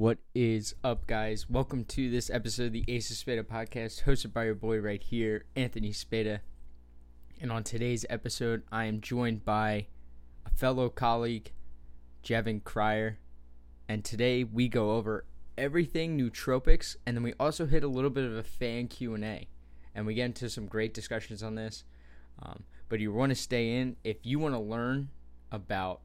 What is up, guys? Welcome to this episode of the Ace of Spada podcast, hosted by your boy right here, Anthony Spada. And on today's episode, I am joined by a fellow colleague, Jevin Krier. And today we go over everything nootropics, and then we also hit a little bit of a fan Q and A, and we get into some great discussions on this. Um, but you want to stay in if you want to learn about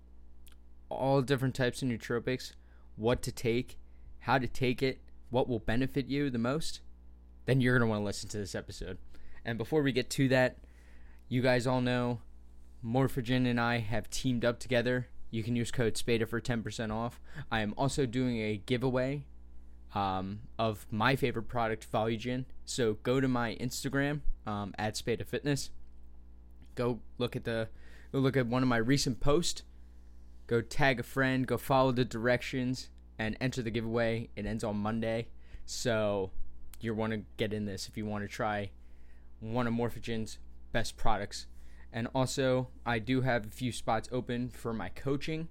all different types of nootropics, what to take, how to take it, what will benefit you the most, then you're going to want to listen to this episode. And before we get to that, you guys all know Morphogen and I have teamed up together. You can use code SPADA for 10% off. I am also doing a giveaway um, of my favorite product, Volugen. So go to my Instagram um, at Spada Fitness. Go look at the look at one of my recent posts go tag a friend, go follow the directions, and enter the giveaway. It ends on Monday, so you want to get in this if you want to try one of Morphogen's best products. And also, I do have a few spots open for my coaching,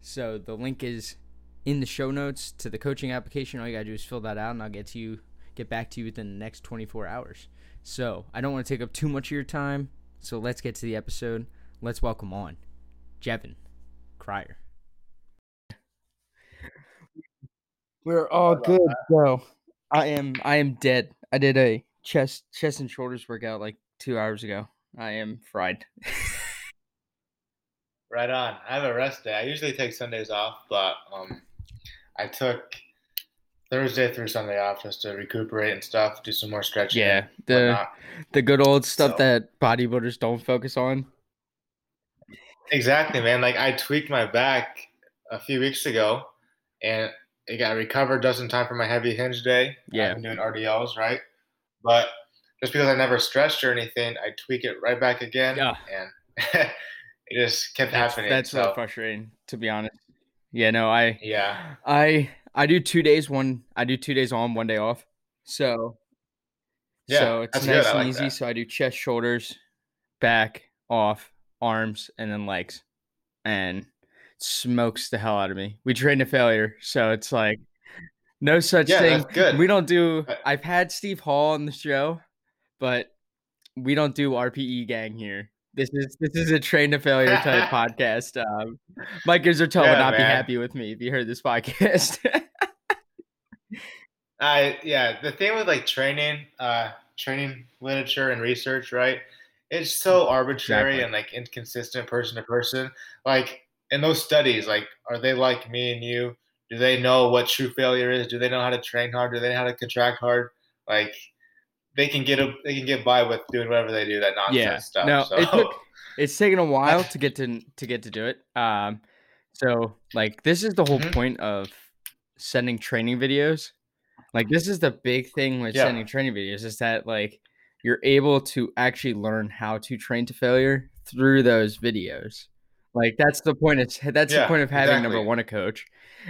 so the link is in the show notes to the coaching application. All you gotta do is fill that out, and I'll get to you, get back to you within the next 24 hours. So I don't want to take up too much of your time. So let's get to the episode. Let's welcome on Jevin Krier. We're all good, bro. I am I am dead. I did a chest chest and shoulders workout like two hours ago. I am fried. Right on. I have a rest day. I usually take Sundays off, but um, I took Thursday through Sunday off just to recuperate and stuff, do some more stretching. yeah, the the good old stuff So- that bodybuilders don't focus on. Exactly, man. Like I tweaked my back a few weeks ago, and it got recovered just in time for my heavy hinge day. Yeah. I've been doing RDLs, right? But just because I never stretched or anything, I tweak it right back again, Yeah. and it just kept That's, happening. that's so, frustrating, to be honest. Yeah, no, I yeah, I I do two days one I do two days on, one day off. So Yeah, so it's nice. And like easy. that. So I do chest, shoulders, back, off, arms, and then legs. And smokes the hell out of me. We train to failure. So it's like no such Yeah, thing. good. We don't do I've had Steve Hall on the show, but we don't do RPE gang here. This is this is a train to failure type podcast. Um, Mike Israetel would Yeah, not be happy with me if he heard this podcast. I yeah. The thing with like training, uh, training literature and research, right? It's so arbitrary Exactly. and like inconsistent person to person. Like in those studies, like are they like me and you? Do they know what true failure is? Do they know how to train hard? Do they know how to contract hard? Like they can get a, they can get by with doing whatever they do that nonsense yeah, stuff. no, so it took it's taken a while to get to to get to do it. Um, so like this is the whole Mhm. point of sending training videos. Like this is the big thing with Yeah. sending training videos is that like you're able to actually learn how to train to failure through those videos. Like that's the point. It's that's the point of having number one a coach,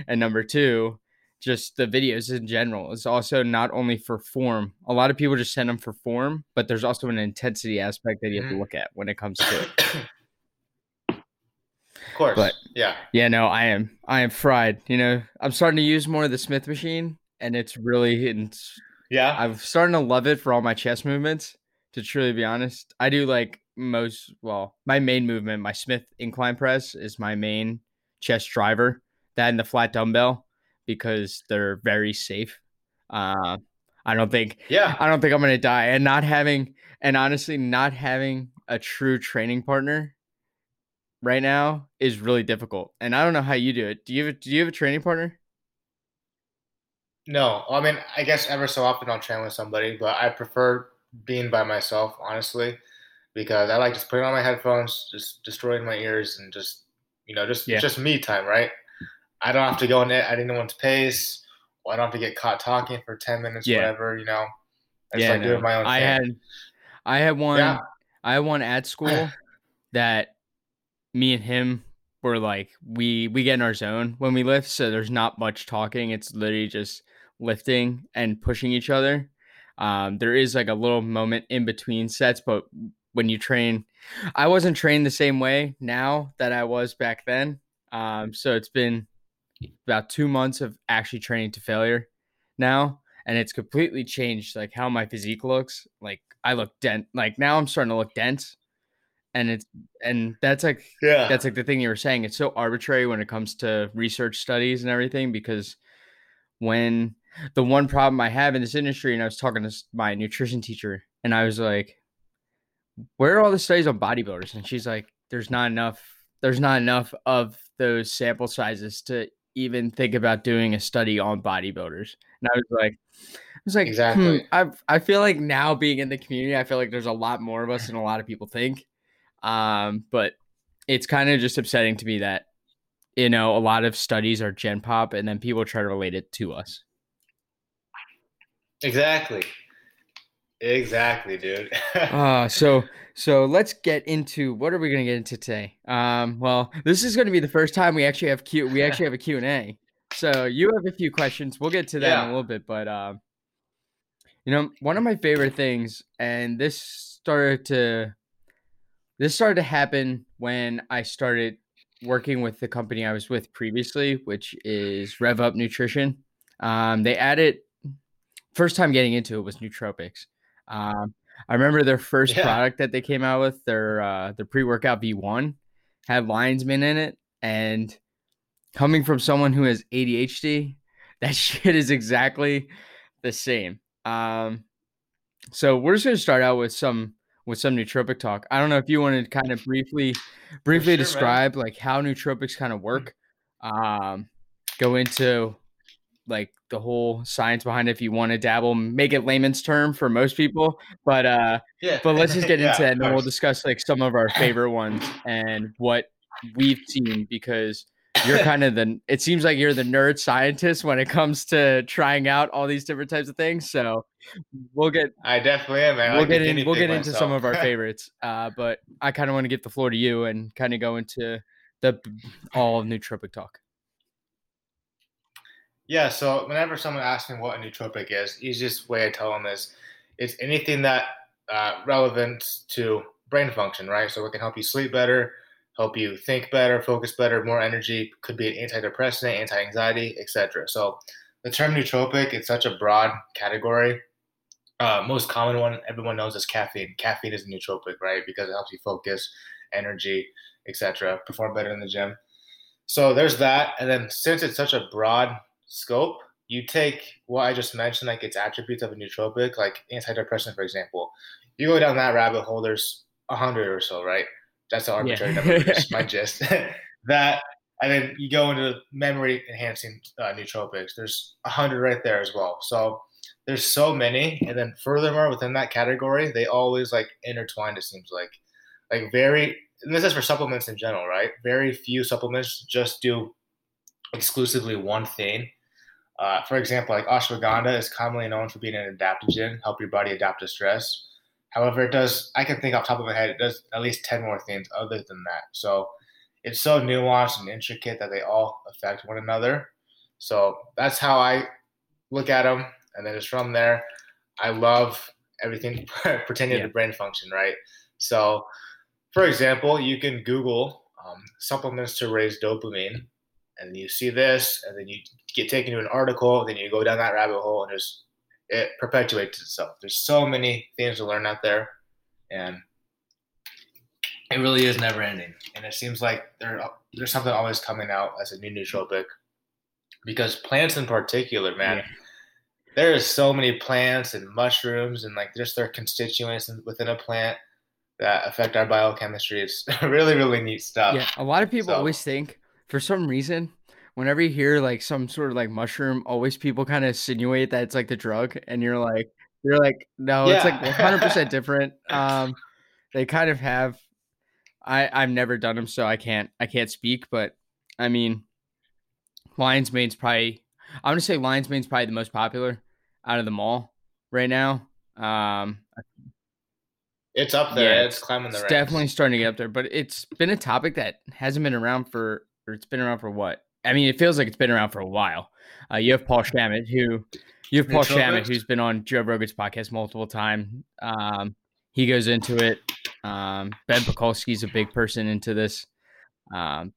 and number two, just the videos in general. is also not only for form. A lot of people just send them for form, but there's also an intensity aspect that you have to Mhm. look at when it comes to it. of course, but- yeah, Yeah, no, I am. I am fried. You know, I'm starting to use more of the Smith machine, and it's really. It's, yeah, I'm starting to love it for all my chest movements. To truly be honest, I do like most. Well, my main movement, my Smith incline press, is my main chest driver. That and the flat dumbbell because they're very safe. Uh, I don't think yeah. I don't think I'm gonna die. And not having and honestly not having a true training partner right now is really difficult. And I don't know how you do it. Do you have a, do you have a training partner? No, I mean, I guess ever so often I'll train with somebody, but I prefer being by myself, honestly, because I like just putting on my headphones, just destroying my ears, and just you know, just Yeah. just me time, right? I don't have to go in it at anyone's pace. Or I don't have to get caught talking for ten minutes, Yeah. whatever. You know, I just like no. doing my own I thing. had I had one Yeah. I had one at school that me and him were like we we get in our zone when we lift, so there's not much talking. It's literally just lifting and pushing each other. Um, there is like a little moment in between sets, but when you train, I wasn't trained the same way now that I was back then. Um, so it's been about two months of actually training to failure now, and it's completely changed like how my physique looks. Like I look dense. Like now I'm starting to look dense, and it's and that's like Yeah. that's like the thing you were saying. It's so arbitrary when it comes to research studies and everything because when the one problem I have in this industry, and I was talking to my nutrition teacher, and I was like, "Where are all the studies on bodybuilders?" And she's like, "There's not enough. There's not enough of those sample sizes to even think about doing a study on bodybuilders." And I was like, "I was like, Exactly. hmm, I I feel like now being in the community, I feel like there's a lot more of us than a lot of people think." Um, but it's kind of just upsetting to me that you know a lot of studies are gen pop and then people try to relate it to us Exactly. Exactly, dude. uh so so let's get into what are we going to get into today? Um well this is going to be the first time we actually have q we actually have a q&a so you have a few questions. We'll get to that in a little bit but um you know one of my favorite things and this started to this started to happen when i started working with the company i was with previously which is rev up nutrition. Um they added first time getting into it was nootropics um i remember their first Yeah. product that they came out with their uh their pre-workout v1 had lion's mane in it and coming from someone who has adhd that shit is exactly the same um so we're just going to start out with some with some nootropic talk i don't know if you want to kind of briefly briefly sure, man. describe like how nootropics kind of work um go into like the whole science behind it if you want to dabble make it layman's term for most people but uh yeah. but let's just get Yeah, into that and then we'll discuss like some of our favorite ones and what we've seen because you're kind of the it seems like you're the nerd scientist when it comes to trying out all these different types of things so we'll get I definitely am, man. We'll get in we'll get into some of our favorites uh but i kind of want to give the floor to you and kind of go into the all nootropic talk Yeah, so whenever someone asks me what a nootropic is, easiest way I tell them is it's anything that uh, relevant to brain function, right? So it can help you sleep better, help you think better, focus better, more energy. Could be an antidepressant, anti-anxiety, etc. So the term nootropic it's such a broad category. Uh, most common one everyone knows is caffeine. Caffeine is a nootropic, right? Because it helps you focus, energy, etc. Perform better in the gym. So there's that, and then since it's such a broad scope, you take what I just mentioned, like its attributes of a nootropic, like antidepressant, for example. You go down that rabbit hole, there's a hundred or so, right? That's an arbitrary Yeah. number, my gist. that, and then you go into memory enhancing uh, nootropics. There's a hundred right there as well. So there's so many, and then furthermore, within that category, they always like intertwined. It seems like, like very. And this is for supplements in general, right? Very few supplements just do exclusively one thing. Uh, for example, like ashwagandha is commonly known for being an adaptogen, help your body adapt to stress. However, it does, I can think off the top of my head, it does at least 10 more things other than that. So it's so nuanced and intricate that they all affect one another. So that's how I look at them. And then it's from there. I love everything pertaining Yeah. to brain function, right? So, for example, you can Google um, supplements to raise dopamine, and you see this, and then you get taken to an article, then you go down that rabbit hole, and just it perpetuates itself. There's so many things to learn out there, and it really is never ending. And it seems like there there's something always coming out as a new nootropic, because plants in particular, man. Yeah. There is so many plants and mushrooms and like just their constituents within a plant that affect our biochemistry. It's really, really neat stuff. Yeah, a lot of people So- always think for some reason whenever you hear like some sort of like mushroom, always people kind of insinuate that it's like the drug, and you're like, you're like, no, it's like 100 percent different. Um, they kind of have. I I've never done them, so I can't I can't speak, but I mean, lion's mane's probably I'm gonna say lion's mane's probably the most popular out of them all right now. Um, It's up there. Yeah, it's climbing the it's ranks. definitely starting to get up there, but it's been a topic that hasn't been around for, or it's been around for what? I mean, it feels like it's been around for a while. Uh, you have Paul Stamets, who you have Paul? Stamets, who's been on Joe Rogan's podcast multiple times. Um, he goes into it. Um, ben Pakulski's a big person into this. Um,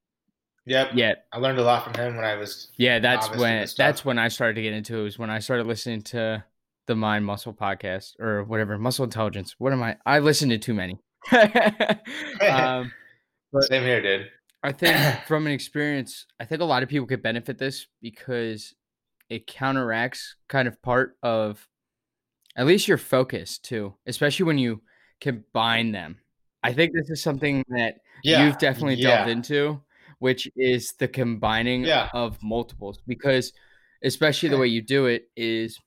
Yep. Yeah, I learned a lot from him when I was. yeah. That's when that's when I started to get into it. Was when I started listening to the Mind Muscle podcast or whatever Muscle Intelligence. What am I? I listened to too many. um, Same here, dude. I think from an experience, I think a lot of people could benefit this because it counteracts kind of part of at least your focus too, especially when you combine them. I think this is something that Yeah. you've definitely yeah. delved into, which is the combining Yeah. of multiples because especially the way you do it is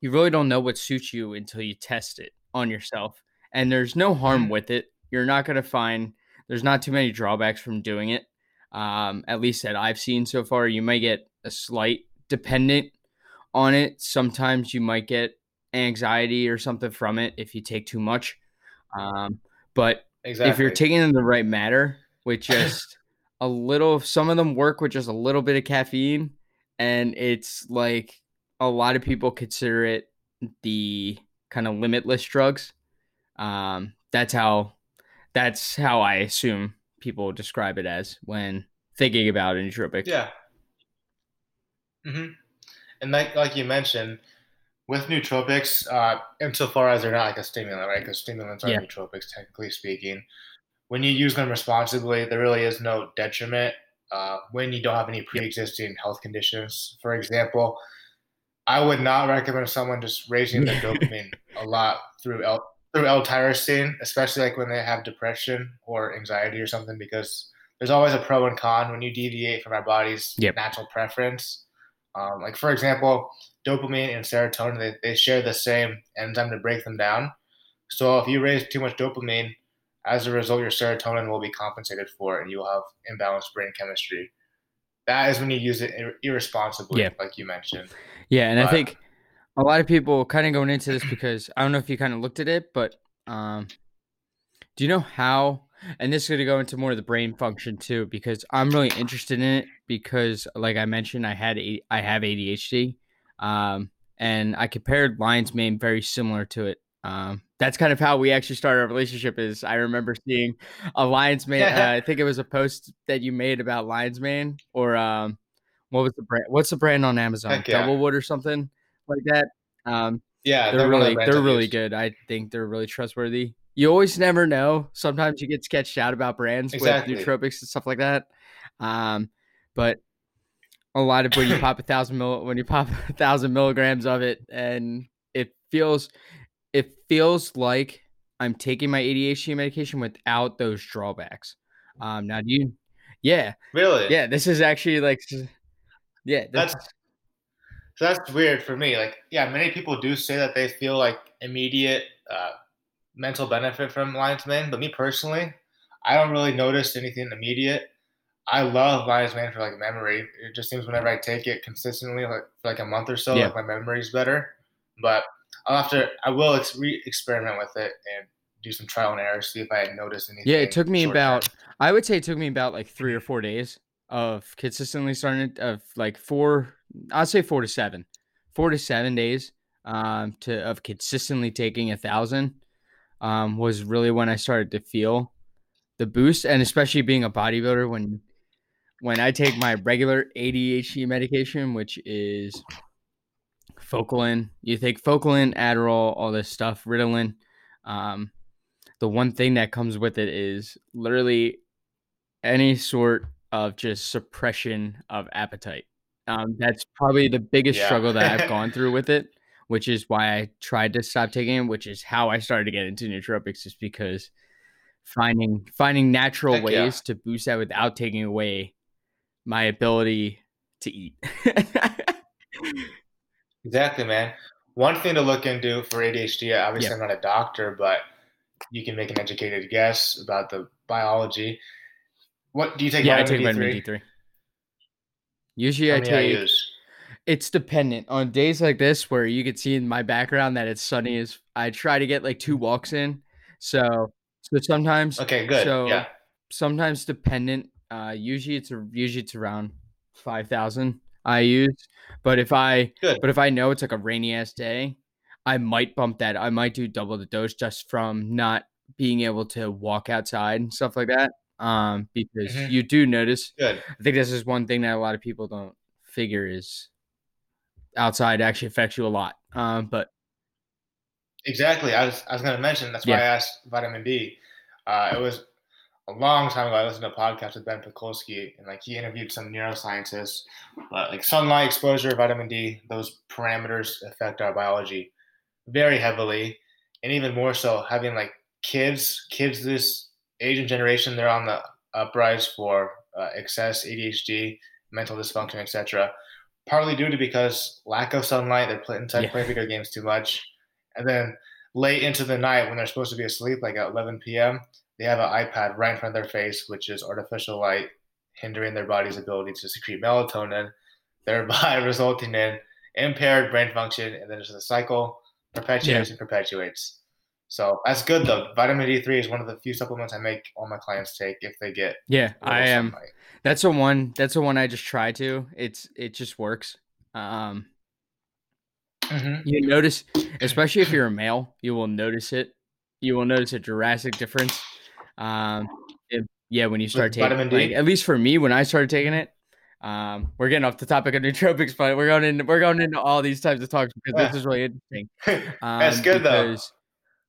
you really don't know what suits you until you test it on yourself. And there's no harm Mhm. with it. You're not going to find there's not too many drawbacks from doing it. Um, at least that I've seen so far. You might get a slight dependent on it. Sometimes you might get anxiety or something from it if you take too much. Um, but Exactly. if you're taking in the right matter with just a little some of them work with just a little bit of caffeine and it's like a lot of people consider it the kind of limitless drugs um that's how that's how i assume people describe it as when thinking about nootropics Yeah. hmm And like like you mentioned, with nootropics, uh, insofar as they're not like a stimulant, right? Because stimulants are Yeah. nootropics, technically speaking. When you use them responsibly, there really is no detriment uh, when you don't have any pre-existing health conditions. For example, I would not recommend someone just raising their dopamine a lot through L through L-tyrosine, especially like when they have depression or anxiety or something, because there's always a pro and con when you deviate from our body's Yep. natural preference. Um, like for example, dopamine and serotonin they, they share the same enzyme to break them down. So if you raise too much dopamine, as a result, your serotonin will be compensated for, and you'll have imbalanced brain chemistry. That is when you use it ir- irresponsibly, Yeah. like you mentioned. Yeah, and I think a lot of people kind of going into this because I don't know if you kind of looked at it, but um, do you know how? And this is going to go into more of the brain function too, because I'm really interested in it because, like I mentioned, I had A- I have ADHD, um, and I compared lion's mane very similar to it. Um, that's kind of how we actually started our relationship. Is I remember seeing a lion's mane. uh, I think it was a post that you made about lion's mane, or um, what was the brand? What's the brand on Amazon? Yeah. Doublewood or something like that. Um, Yeah, they're, really they're really good. I think they're really trustworthy. You always never know. Sometimes you get sketched out about brands Exactly. with nootropics and stuff like that. Um, but a lot of when you pop a thousand mil when you pop a thousand milligrams of it, and it feels it feels like I'm taking my ADHD medication without those drawbacks. Um, now do you? Yeah, Really? yeah. This is actually like, yeah. That's, That's so that's weird for me. Like, yeah, many people do say that they feel like immediate uh, mental benefit from lion's mane, but me personally, I don't really notice anything immediate. I love lion's mane for like memory. It just seems whenever I take it consistently, like for like a month or so, Yeah. like my memory's better. But I'll have to, I will ex- re-experiment with it and do some trial and error, see if I notice anything. Yeah, it took me about I would say it took me about like three or four days of consistently starting of like four I'd say four to seven. Four to seven days um to of consistently taking a thousand um was really when I started to feel the boost and especially being a bodybuilder when when I take my regular ADHD medication, which is Focalin, you take Focalin, Adderall, all this stuff, Ritalin. Um, the one thing that comes with it is literally any sort of just suppression of appetite. Um, that's probably the biggest Yeah. struggle that I've gone through with it, which is why I tried to stop taking it, which is how I started to get into nootropics, is because finding finding natural Heck yeah. ways to boost that without taking away my ability to eat. Exactly, man. One thing to look into for ADHD, obviously Yeah. I'm not a doctor, but you can make an educated guess about the biology. What do you take? yeah, I take vitamin D3? D3. Usually, How I take. use? It's dependent on days like this where you can see in my background that it's sunny. Is I try to get like two walks in, so so sometimes Okay, good. So yeah. sometimes dependent. Uh, usually it's a, usually it's around five thousand I use, but if I Good. but if I know it's like a rainy ass day, I might bump that. I might do double the dose just from not being able to walk outside and stuff like that. Um, because Mhm. you do notice. Good. I think this is one thing that a lot of people don't figure is outside actually affects you a lot. Um, but Exactly. I was I was going to mention that's why Yeah. I asked vitamin D. Uh, it was a long time ago. I listened to a podcast with Ben Pakulski, and like he interviewed some neuroscientists. Uh, like sunlight exposure, vitamin D, those parameters affect our biology very heavily, and even more so having like kids. Kids this age and generation, they're on the uprise for uh, excess ADHD, mental dysfunction, etc. Partly due to because lack of sunlight, they're inside Yeah. playing video games too much, and then late into the night when they're supposed to be asleep, like at 11 p.m., they have an iPad right in front of their face, which is artificial light, hindering their body's ability to secrete melatonin, thereby resulting in impaired brain function, and then just the cycle perpetuates and perpetuates. So that's good though. Vitamin D3 is one of the few supplements I make all my clients take if they get. yeah, I am. sunlight. That's the one. That's the one I just try to. It's it just works. Um, Mhm. you notice, especially if you're a male, you will notice it. You will notice a drastic difference. Um, it- yeah, when you start taking, vitamin D? like, at least for me, when I started taking it, um, we're getting off the topic of nootropics, but we're going into we're going into all these types of talks because this is really interesting. Um, That's good though.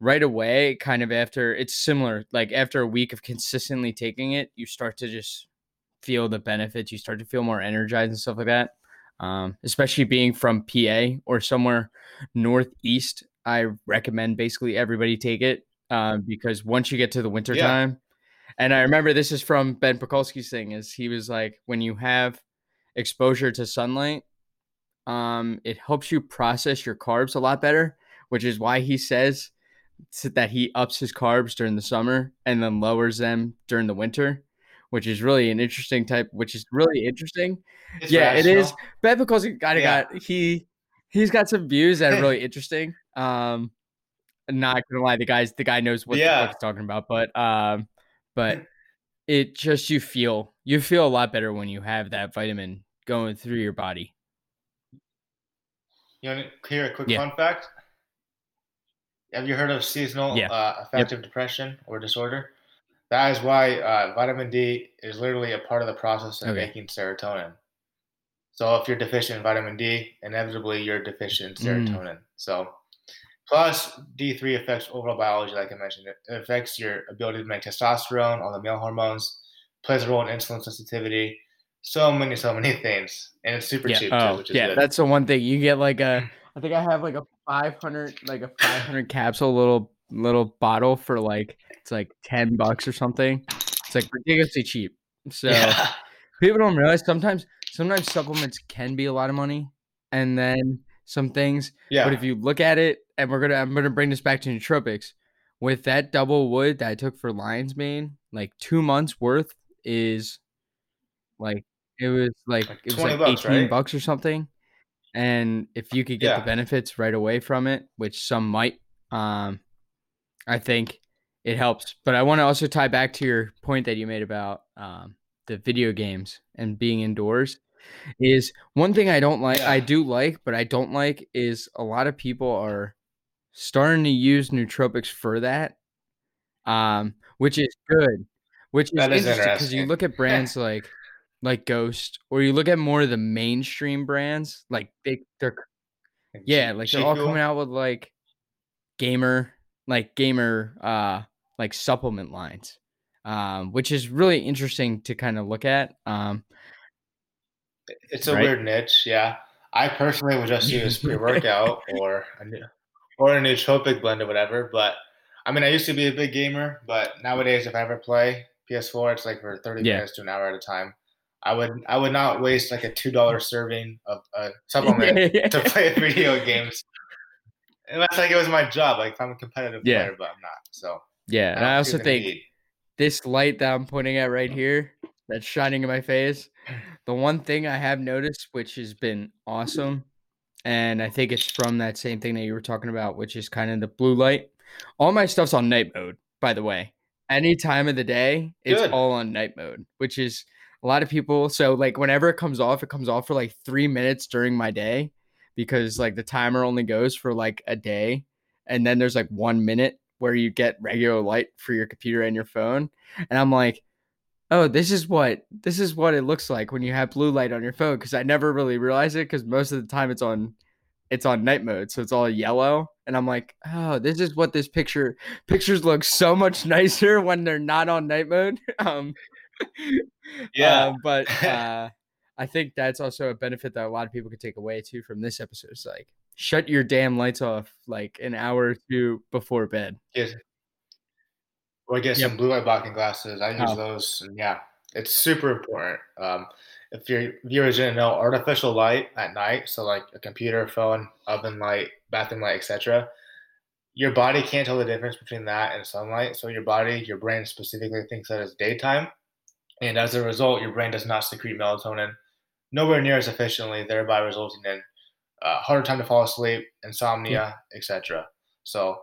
Right away, kind of after it's similar, like after a week of consistently taking it, you start to just feel the benefits. You start to feel more energized and stuff like that. Um, especially being from PA or somewhere northeast, I recommend basically everybody take it uh, because once you get to the winter Yeah. time, and I remember this is from Ben Pakulski's thing is he was like when you have exposure to sunlight, um, it helps you process your carbs a lot better, which is why he says that he ups his carbs during the summer and then lowers them during the winter, which is really an interesting type. Which is really interesting. It's yeah, it is. rational. Ben Pakulski kind of Yeah. got he he's got some views that are really interesting. Um, not gonna lie, the guys the guy knows what the Yeah. fuck he's talking about, but um, but it just you feel you feel a lot better when you have that vitamin going through your body. You want to hear a quick Yeah. fun fact? Have you heard of seasonal Yeah. uh, affective depression or disorder? That is why uh, vitamin D is literally a part of the process of Okay. making serotonin. So if you're deficient in vitamin D, inevitably you're deficient in Mm. serotonin. So plus D3 affects overall biology, like I mentioned. It it affects your ability to make testosterone, all the male hormones, plays a role in insulin sensitivity. So many, so many things, and it's super yeah. cheap oh, too, which is yeah. good. That's the one thing you get like a. I think I have like a 500 like a 500 capsule little little bottle for like it's like 10 bucks or something. It's like ridiculously cheap. So yeah. people don't realize sometimes sometimes supplements can be a lot of money and then some things yeah. But if you look at it, and we're gonna, I'm gonna bring this back to nootropics. With that double wood that I took for lion's mane, like two months worth is like it was like Like it was like bucks, eighteen right? bucks or something. And if you could get Yeah. the benefits right away from it, which some might, um, I think it helps. But I want to also tie back to your point that you made about um, the video games and being indoors is one thing I don't like. I do like, but I don't like is a lot of people are starting to use nootropics for that, um, which is good. Which is That is interesting because you look at brands like like Ghost, or you look at more of the mainstream brands, like they they're yeah, like they're all coming out with like gamer, like gamer, uh, like supplement lines, um, which is really interesting to kind of look at. Um, It's a right? weird niche, yeah. I personally would just use pre workout or a new, or a nootropic blend or whatever. But I mean, I used to be a big gamer, but nowadays, if I ever play PS4, it's like for thirty Yeah. minutes to an hour at a time. I would I would not waste like a two dollar serving of a supplement to play video games. Unless like it was my job, like I'm a competitive Yeah. player, but I'm not. So yeah, and I also think need. this light that I'm pointing at right here, that's shining in my face. The one thing I have noticed, which has been awesome, and I think it's from that same thing that you were talking about, which is kind of the blue light. All my stuff's on night mode, by the way. Any time of the day, it's Good. all on night mode, which is a lot of people. So, like, whenever it comes off, it comes off for like three minutes during my day because, like, the timer only goes for like a day. And then there's like one minute where you get regular light for your computer and your phone. And I'm like, oh, this is what this is what it looks like when you have blue light on your phone because I never really realized it because most of the time it's on it's on night mode, so it's all yellow. And I'm like, oh, this is what this picture pictures look so much nicer when they're not on night mode. um, Yeah. uh, but uh, I think that's also a benefit that a lot of people could take away too from this episode. It's like shut your damn lights off like an hour or two before bed. Yes. Or get Yep. some blue light blocking glasses. I use Oh. those. Yeah, it's super important. Um, if your viewers didn't know, artificial light at night, so like a computer, phone, oven light, bathroom light, etc. Your body can't tell the difference between that and sunlight. So your body, your brain specifically thinks that it's daytime, and as a result, your brain does not secrete melatonin nowhere near as efficiently, thereby resulting in uh, harder time to fall asleep, insomnia, etc. So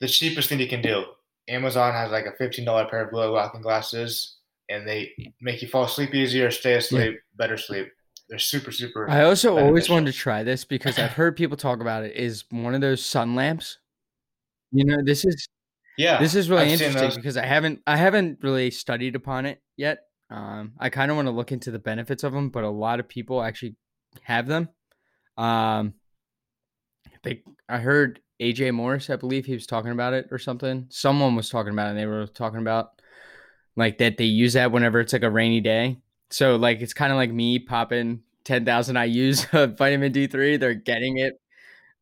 the cheapest thing you can do. Amazon has like a fifteen dollar pair of blue blocking glasses, and they make you fall asleep easier, stay asleep, better sleep. They're super super. I also always wanted to try this because I've heard people talk about it. Is one of those sun lamps? You know, this is yeah, this is really I've interesting because I haven't I haven't really studied upon it yet. Um, I kind of want to look into the benefits of them, but a lot of people actually have them. Um, they, I heard AJ Morris, I believe he was talking about it or something. Someone was talking about it. And they were talking about like that they use that whenever it's like a rainy day. So like it's kind of like me popping ten thousand IU's of vitamin D three. They're getting it.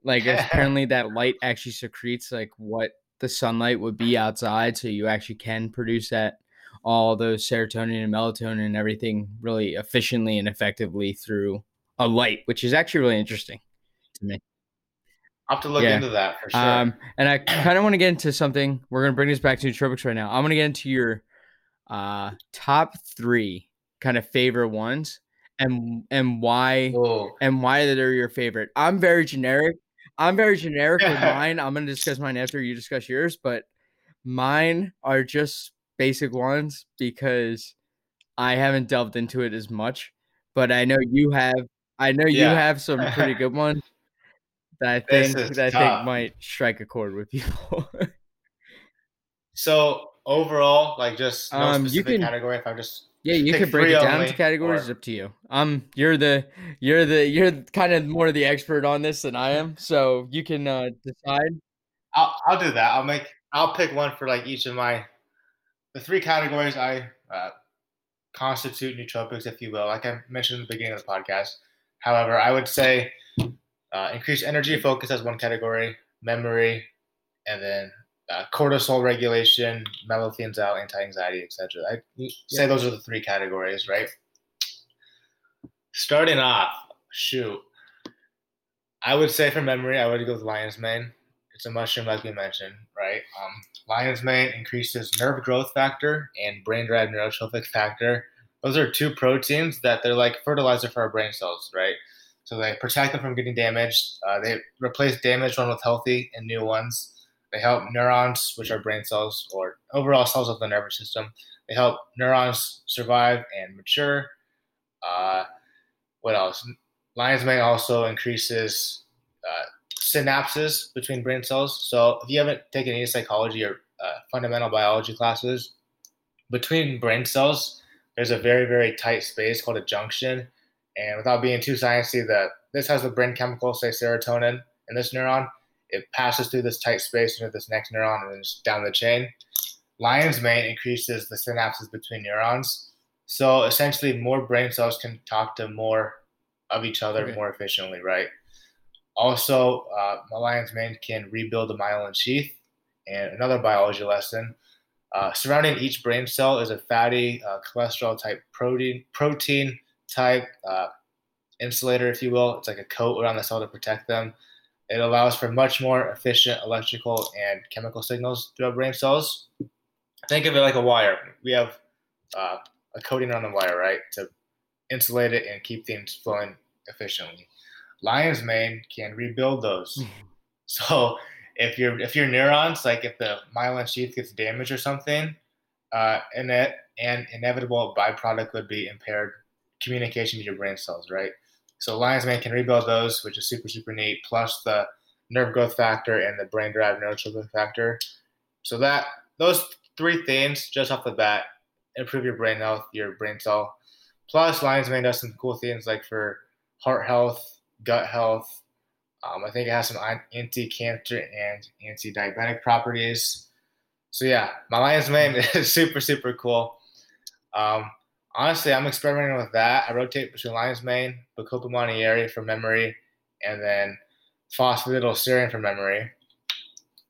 Like apparently that light actually secretes like what the sunlight would be outside, so you actually can produce that all those serotonin and melatonin and everything really efficiently and effectively through a light, which is actually really interesting to me. I'll have to look Yeah. into that for sure. Um, and I kind of want to get into something. We're gonna bring this back to nootropics right now. I'm gonna get into your uh, top three kind of favorite ones, and and why oh, and why they're your favorite. I'm very generic. I'm very generic with mine. I'm gonna discuss mine after you discuss yours, but mine are just basic ones because I haven't delved into it as much. But I know you have. I know you have some pretty good ones that I think that I think might strike a chord with people. so overall, like just no Um, you specific can- category. If I just yeah, you could break it down into categories. or- It's up to you. Um, you're the you're the you're kind of more the expert on this than I am, so you can uh, decide. I'll I'll do that. I'll make I'll pick one for like each of my the three categories I uh, constitute nootropics, if you will. Like I mentioned in the beginning of the podcast. However, I would say uh, increased energy focus as one category, memory, and then uh, cortisol regulation, melatonin's out, anti-anxiety, etc. I say Yeah. those are the three categories, right? Starting off, shoot. I would say for memory, I would go with lion's mane. It's a mushroom, like we mentioned, right? Um, lion's mane increases nerve growth factor and brain-derived neurotrophic factor. Those are two proteins that they're like fertilizer for our brain cells, right? So they protect them from getting damaged. Uh, they replace damaged ones with healthy and new ones. They help neurons, which are brain cells or overall cells of the nervous system. They help neurons survive and mature. Uh, what else? Lion's mane also increases uh, synapses between brain cells. So if you haven't taken any psychology or uh, fundamental biology classes, between brain cells, there's a very very tight space called a junction. And without being too sciencey, that this has the brain chemical, say serotonin, in this neuron. It passes through this tight space into this next neuron and then down the chain. Lion's mane increases the synapses between neurons. So essentially, more brain cells can talk to more of each other Okay. more efficiently, right? Also, uh, the lion's mane can rebuild the myelin sheath. And another biology lesson: uh, surrounding each brain cell is a fatty uh, cholesterol type protein protein type uh, insulator, if you will. It's like a coat around the cell to protect them. It allows for much more efficient electrical and chemical signals throughout brain cells. Think of it like a wire. We have uh, a coating on the wire, right, to insulate it and keep things flowing efficiently. Lion's mane can rebuild those. so if your if your neurons, like if the myelin sheath gets damaged or something, uh, and that an inevitable byproduct would be impaired communication to your brain cells, right? So lion's mane can rebuild those, which is super super neat. Plus the nerve growth factor and the brain derived neurotrophic factor. So that those three things just off the bat improve your brain health, your brain cell. Plus, lion's mane does some cool things like for heart health, gut health. Um, I think it has some anti-cancer and anti-diabetic properties. So yeah, my lion's mane is super super cool. Um, honestly, I'm experimenting with that. I rotate between lion's mane, Bacopa monnieri for memory, and then phosphatidylserine for memory.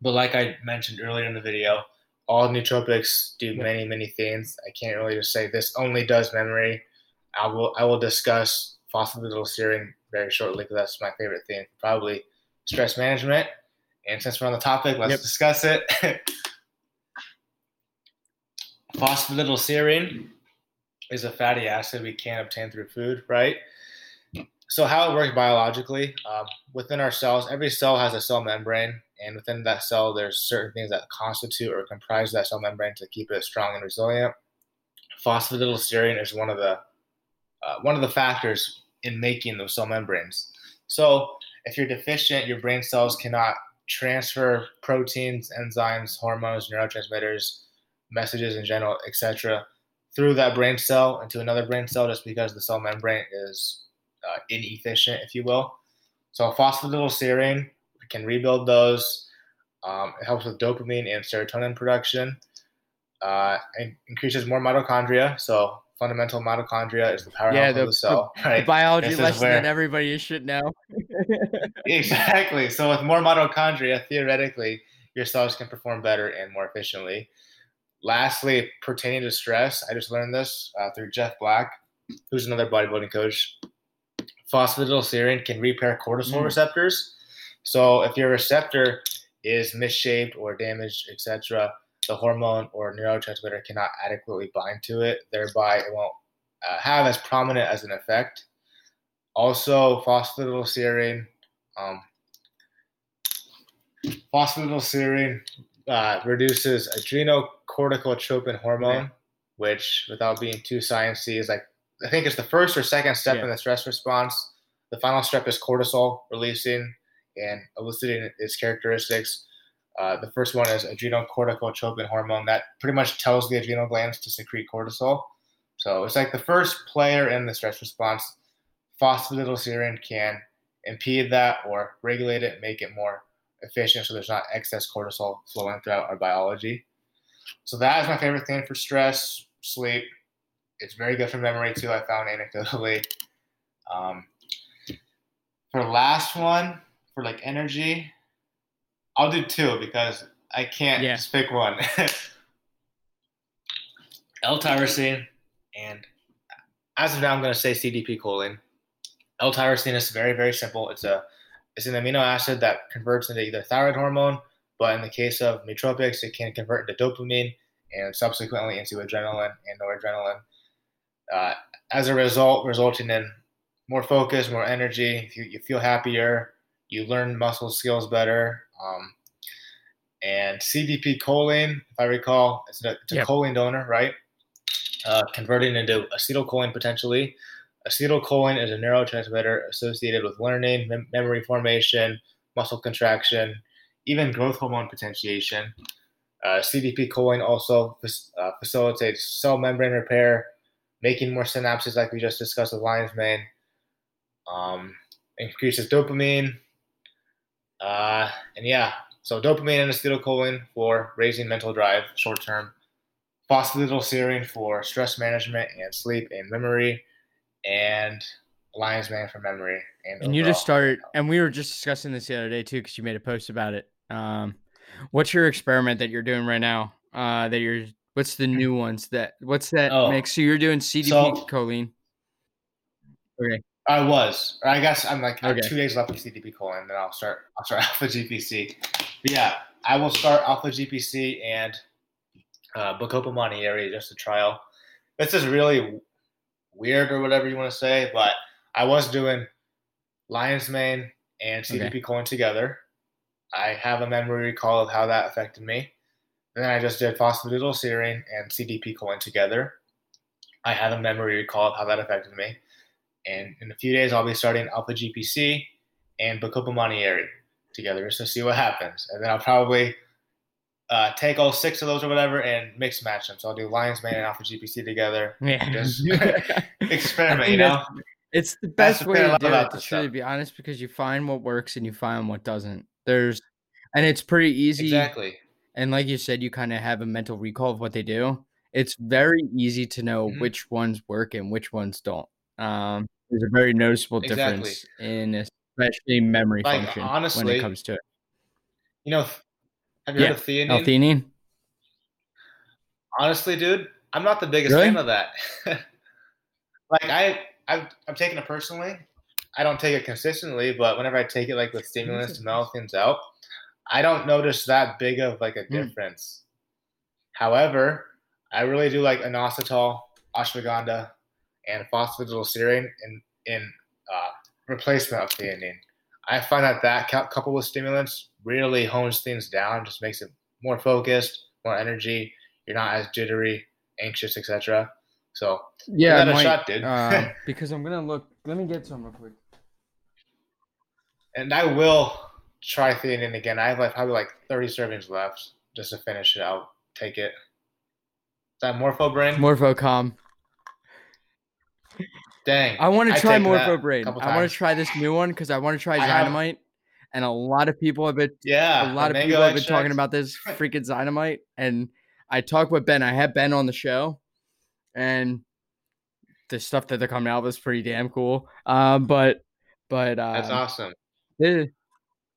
But like I mentioned earlier in the video, all nootropics do many, many things. I can't really just say this only does memory. I will I will discuss phosphatidylserine very shortly because that's my favorite thing. Probably stress management. And since we're on the topic, let's yep. discuss it. phosphatidylserine is a fatty acid we can't obtain through food, right? So how it works biologically, um, within our cells, every cell has a cell membrane, and within that cell, there's certain things that constitute or comprise that cell membrane to keep it strong and resilient. Phosphatidylserine is one of the uh, one of the factors in making those cell membranes. So if you're deficient, your brain cells cannot transfer proteins, enzymes, hormones, neurotransmitters, messages in general, etc., through that brain cell into another brain cell just because the cell membrane is uh, inefficient, if you will. So phosphatidylserine can rebuild those. Um, it helps with dopamine and serotonin production. Uh, it increases more mitochondria. So fundamental mitochondria is the powerhouse yeah, the, of the cell. The, right? the biology this lesson where, that everybody should know. exactly. So with more mitochondria, theoretically, your cells can perform better and more efficiently. Lastly, pertaining to stress, I just learned this uh, through Jeff Black, who's another bodybuilding coach. Phosphatidylserine can repair cortisol mm. receptors. So if your receptor is misshaped or damaged, etc., the hormone or neurotransmitter cannot adequately bind to it. Thereby, it won't uh, have as prominent as an effect. Also, phosphatidylserine, um, phosphatidylserine uh, reduces adrenocorticotropin hormone, which, without being too sciencey, is like I think it's the first or second step yeah. in the stress response. The final step is cortisol releasing and eliciting its characteristics. Uh, the first one is adrenocorticotropin hormone that pretty much tells the adrenal glands to secrete cortisol. So it's like the first player in the stress response. Phosphatidylserine can impede that or regulate it, make it more efficient so there's not excess cortisol flowing throughout our biology. So that is my favorite thing for stress, sleep. It's very good for memory too, I found anecdotally. Um, for last one, for like energy, I'll do two because I can't yeah. just pick one. L-tyrosine and as of now, I'm going to say CDP choline. L-tyrosine is very, very simple. It's a it's an amino acid that converts into either thyroid hormone, but in the case of nootropics, it can convert into dopamine and subsequently into adrenaline and noradrenaline. Uh, as a result, resulting in more focus, more energy. You, you feel happier. You learn muscle skills better. Um, and CDP choline, if I recall, it's a, it's a yep. choline donor, right? Uh, converting into acetylcholine potentially. Acetylcholine is a neurotransmitter associated with learning, mem- memory formation, muscle contraction, even growth hormone potentiation. Uh, CDP choline also uh, facilitates cell membrane repair, making more synapses, like we just discussed with lion's mane. Um, increases dopamine. Uh, and yeah, so dopamine and acetylcholine for raising mental drive short term. Phosphatidylserine for stress management and sleep and memory and Lion's Mane for memory. And, and you just started, and we were just discussing this the other day too, because you made a post about it. Um, what's your experiment that you're doing right now? Uh, that you're, what's the new ones that, what's that oh, mix? So you're doing CDP so, choline. Okay. I was, I guess I'm like okay. two days left of CDP choline, then I'll start. I'll start Alpha GPC. But yeah, I will start Alpha GPC and uh, Bacopa Monnieri just a trial. This is really weird or whatever you want to say, but I was doing Lion's Mane and CDP okay. choline together. I have a memory recall of how that affected me. And then I just did phosphatidylserine and CDP choline together. I have a memory recall of how that affected me. And in a few days, I'll be starting Alpha GPC and Bacopa Monnieri together just to see what happens. And then I'll probably uh, take all six of those or whatever and mix match them. So I'll do lion's mane and alpha GPC together. Yeah. Just experiment, you know. It's the best way to do it, to this truly stuff. be honest, because you find what works and you find what doesn't. There's, and it's pretty easy. Exactly. And like you said, you kind of have a mental recall of what they do. It's very easy to know Mhm. which ones work and which ones don't. Um, there's a very noticeable Exactly. difference in especially memory Like, function when it comes to it. You know, have you Yeah. heard of theanine? L-theanine? Honestly, dude, I'm not the biggest Really? fan of that. like I, I've, I'm taking it personally. I don't take it consistently, but whenever I take it like with stimulants to mellow things out, I don't notice that big of like a Hmm. difference. However, I really do like inositol, ashwagandha, and phosphatidylserine in in uh, replacement of theanine. I find that that coupled with stimulants really hones things down, just makes it more focused, more energy. You're not as jittery, anxious, etc. So Yeah, that a shot, dude. um, because I'm gonna look. Let me get some real quick. and I will try theanine again. I have like probably like 30 servings left just to finish it out. Take it. Is that Morpho Brain? Morpho Morphocalm. Dang. I want to try Morpho a Brain. I want to try this new one because I want to try Dynamite, and a lot of people have been Yeah. a lot of people have been talking about this freaking dynamite and i talked with ben i had ben on the show and the stuff that they're coming out with is pretty damn cool um but but uh That's awesome. eh,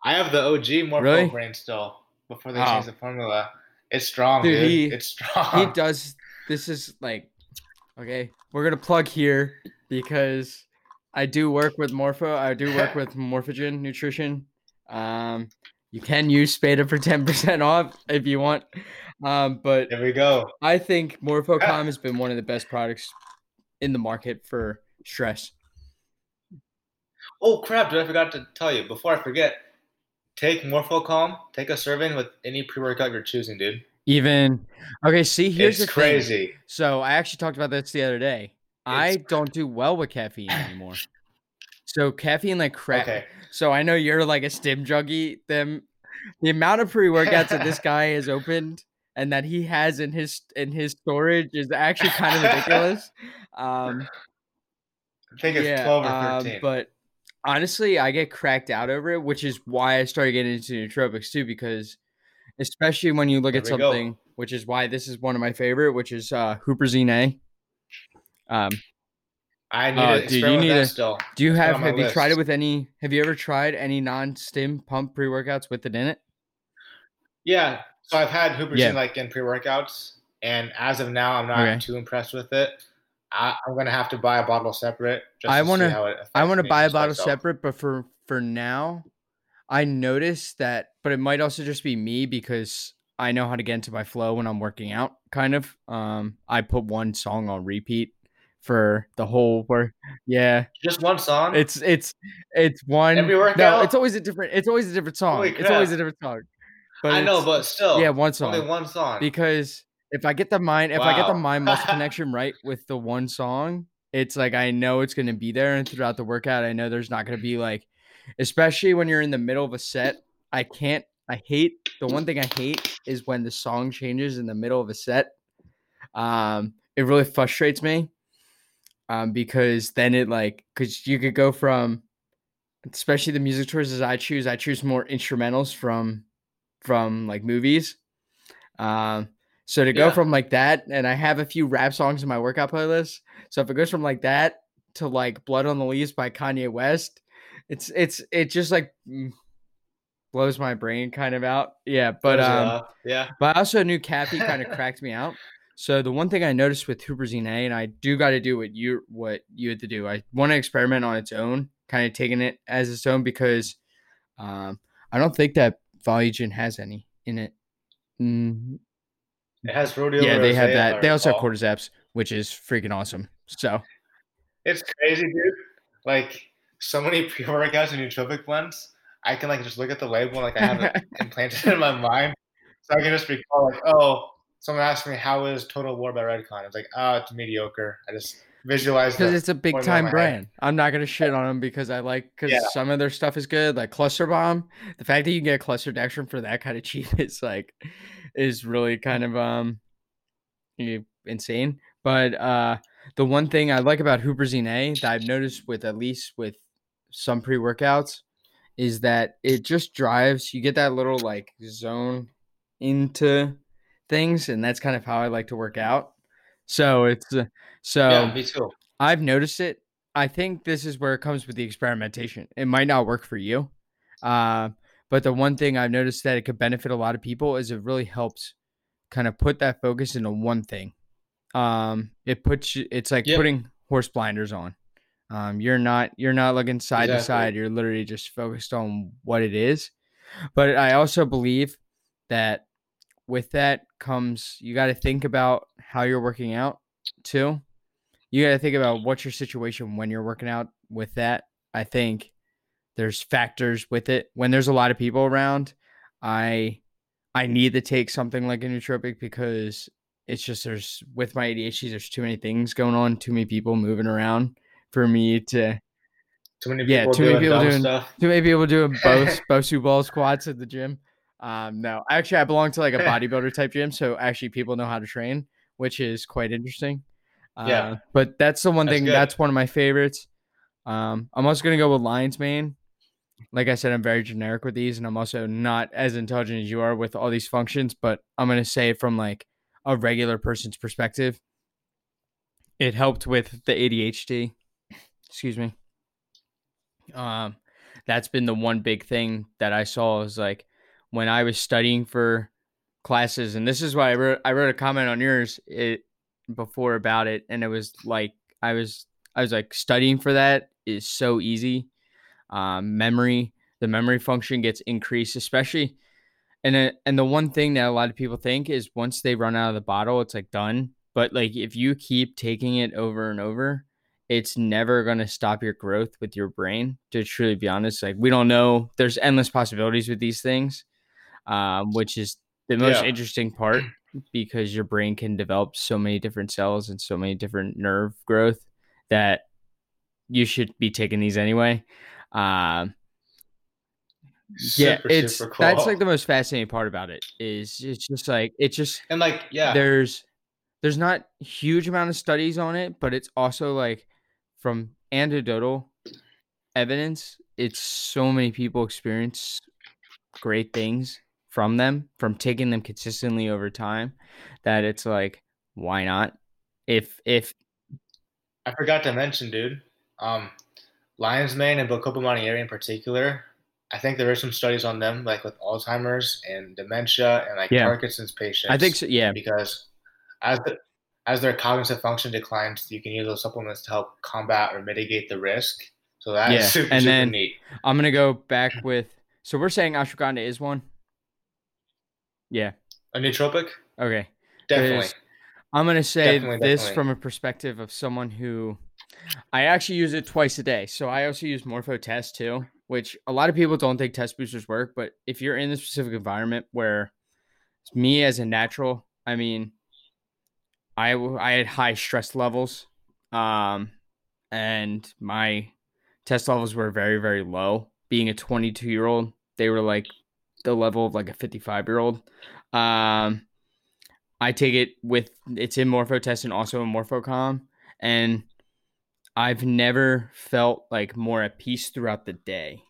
I have the OG Morpho Really? Brain still before they Oh. changed the formula. It's strong, Dude, dude. he- it's strong. he does this is like okay we're gonna plug here because i do work with morpho i do work with morphogen nutrition um you can use spada for 10% off if you want um but There we go. I think Morphocalm has been one of the best products in the market for stress. Oh crap! Dude, I forgot to tell you before I forget. Take Morphocalm. Take a serving with any pre-workout you're choosing, dude. Even okay, see here's it's the thing. crazy. So I actually talked about this the other day. I don't do well with caffeine anymore. So caffeine like crap. Okay. So I know you're like a stim junkie. Them the amount of pre-workouts that this guy has opened and that he has in his in his storage is actually kind of ridiculous. Um I think it's 12 or 13. um, but honestly, I get cracked out over it, which is why I started getting into nootropics too, because especially when you look at we go. something, which is why this is one of my favorite, which is uh Huperzine A. Um, I need uh, to dude, you need to- still. do you have have you tried it with any? Have you ever tried any non-stim pump pre-workouts with it in it? Yeah. So I've had Huperzine Yeah. like in pre-workouts, and as of now, I'm not Okay. too impressed with it. I, I'm gonna have to buy a bottle separate. Just I to how it I want to buy a bottle separate, but for for now, I noticed that. But it might also just be me because I know how to get into my flow when I'm working out. Kind of. Um, I put one song on repeat for the whole work. Yeah, Just one song. it's it's it's one. Every No, workout? it's always a different. It's always a different song. It's always a different song. But I know, but still. yeah, one song Only one song. because if I get the mind, if I get the mind muscle connection right with the one song, it's like I know it's gonna be there, and throughout the workout, I know there's not gonna be like, especially when you're in the middle of a set. I can't. I hate the one thing I hate is when the song changes in the middle of a set. Um, it really frustrates me. Um, because then it like, cause you could go from, especially the music choices I choose. I choose more instrumentals from, from like movies. Um, so to go Yeah. from like that, and I have a few rap songs in my workout playlist. So if it goes from like that to like "Blood on the Leaves" by Kanye West, it's it's it just like mm, blows my brain kind of out. Yeah, but um, uh, yeah. but I also knew caffeine kind of cracked me out. So the one thing I noticed with Huperzine A, and I do got to do what you what you had to do. I want to experiment on its own, kind of taking it as its own because um, I don't think that Volugen has any in it. Mm, It has rhodiola. yeah, they have that. They also have cordyceps, which is freaking awesome. So It's crazy, dude. Like so many pre-workouts and nootropic blends. I can like just look at the label and like I have it implanted in my mind, so I can just recall like, oh, someone asked me how is Total War by Redcon. It's like, oh, it's mediocre. I just visualize it. because it's a big time my head. brand. I'm not gonna shit on them because I like because Yeah. some of their stuff is good, like Cluster Bomb. The fact that you can get Cluster Dextrin for that kind of cheap is like is really kind of um insane. But uh the one thing I like about Huperzine A that I've noticed with at least with some pre workouts is that it just drives you get that little like zone into things, and that's kind of how I like to work out. So it's uh, so yeah, me too. I've noticed it. I think this is where it comes with the experimentation. It might not work for you, uh, but the one thing I've noticed that it could benefit a lot of people is it really helps kind of put that focus into one thing. Um, it puts you, it's like Yep. putting horse blinders on. Um, you're not you're not looking side to side. You're literally just focused on what it is. But I also believe that with that comes you got to think about how you're working out too. You got to think about what's your situation when you're working out with that. I think there's factors with it. When there's a lot of people around, I I need to take something like a nootropic because it's just there's with my ADHD there's too many things going on, too many people moving around for me to Too many people Yeah, too many doing people doing- stuff. too many people doing both Bosu ball squats at the gym. Um, no, actually, I belong to like a bodybuilder type gym, so actually, people know how to train, which is quite interesting. Uh, Yeah. but that's the one That's thing. good. That's one of my favorites. Um, I'm also gonna go with Lions Mane. Like I said, I'm very generic with these, and I'm also not as intelligent as you are with all these functions. But I'm gonna say from like a regular person's perspective. It helped with the ADHD. Excuse me. Um, that's been the one big thing that I saw is like when I was studying for classes, and this is why I wrote I wrote a comment on yours it before about it, and it was like I was I was like studying for that is so easy. Um, memory, the memory function gets increased, especially. And it, and the one thing that a lot of people think is once they run out of the bottle, it's like done. But like if you keep taking it over and over, it's never going to stop your growth with your brain to truly be honest like we don't know there's endless possibilities with these things um, which is the most Yeah. interesting part because your brain can develop so many different cells and so many different nerve growth that you should be taking these anyway um, yeah Super, it's super cool. that's like the most fascinating part about it is it's just like it's just and like yeah, there's there's not huge amount of studies on it but it's also like from anecdotal evidence it's so many people experience great things from them from taking them consistently over time that it's like why not if if I forgot to mention, dude. Um, lion's mane and Bacopa monnieri in particular. I think there are some studies on them, like with Alzheimer's and dementia and like Yeah. Parkinson's patients. i think so yeah because as the as their cognitive function declines, you can use those supplements to help combat or mitigate the risk. So that is Yeah, super, and super then- neat. i'm gonna go back with so we're saying ashwagandha is one yeah A nootropic, okay definitely. I'm gonna say Definitely, this definitely. from a perspective of someone who I actually use it twice a day. So I also use Morpho Test too, which a lot of people don't think test boosters work. But if you're in a specific environment where me as a natural, I mean, I, I had high stress levels, um, and my test levels were very very low. Being a 22 year old, they were like the level of like a 55 year old. Um, I take it with it's in Morpho test and also in Morphocalm, and I've never felt like more at peace throughout the day.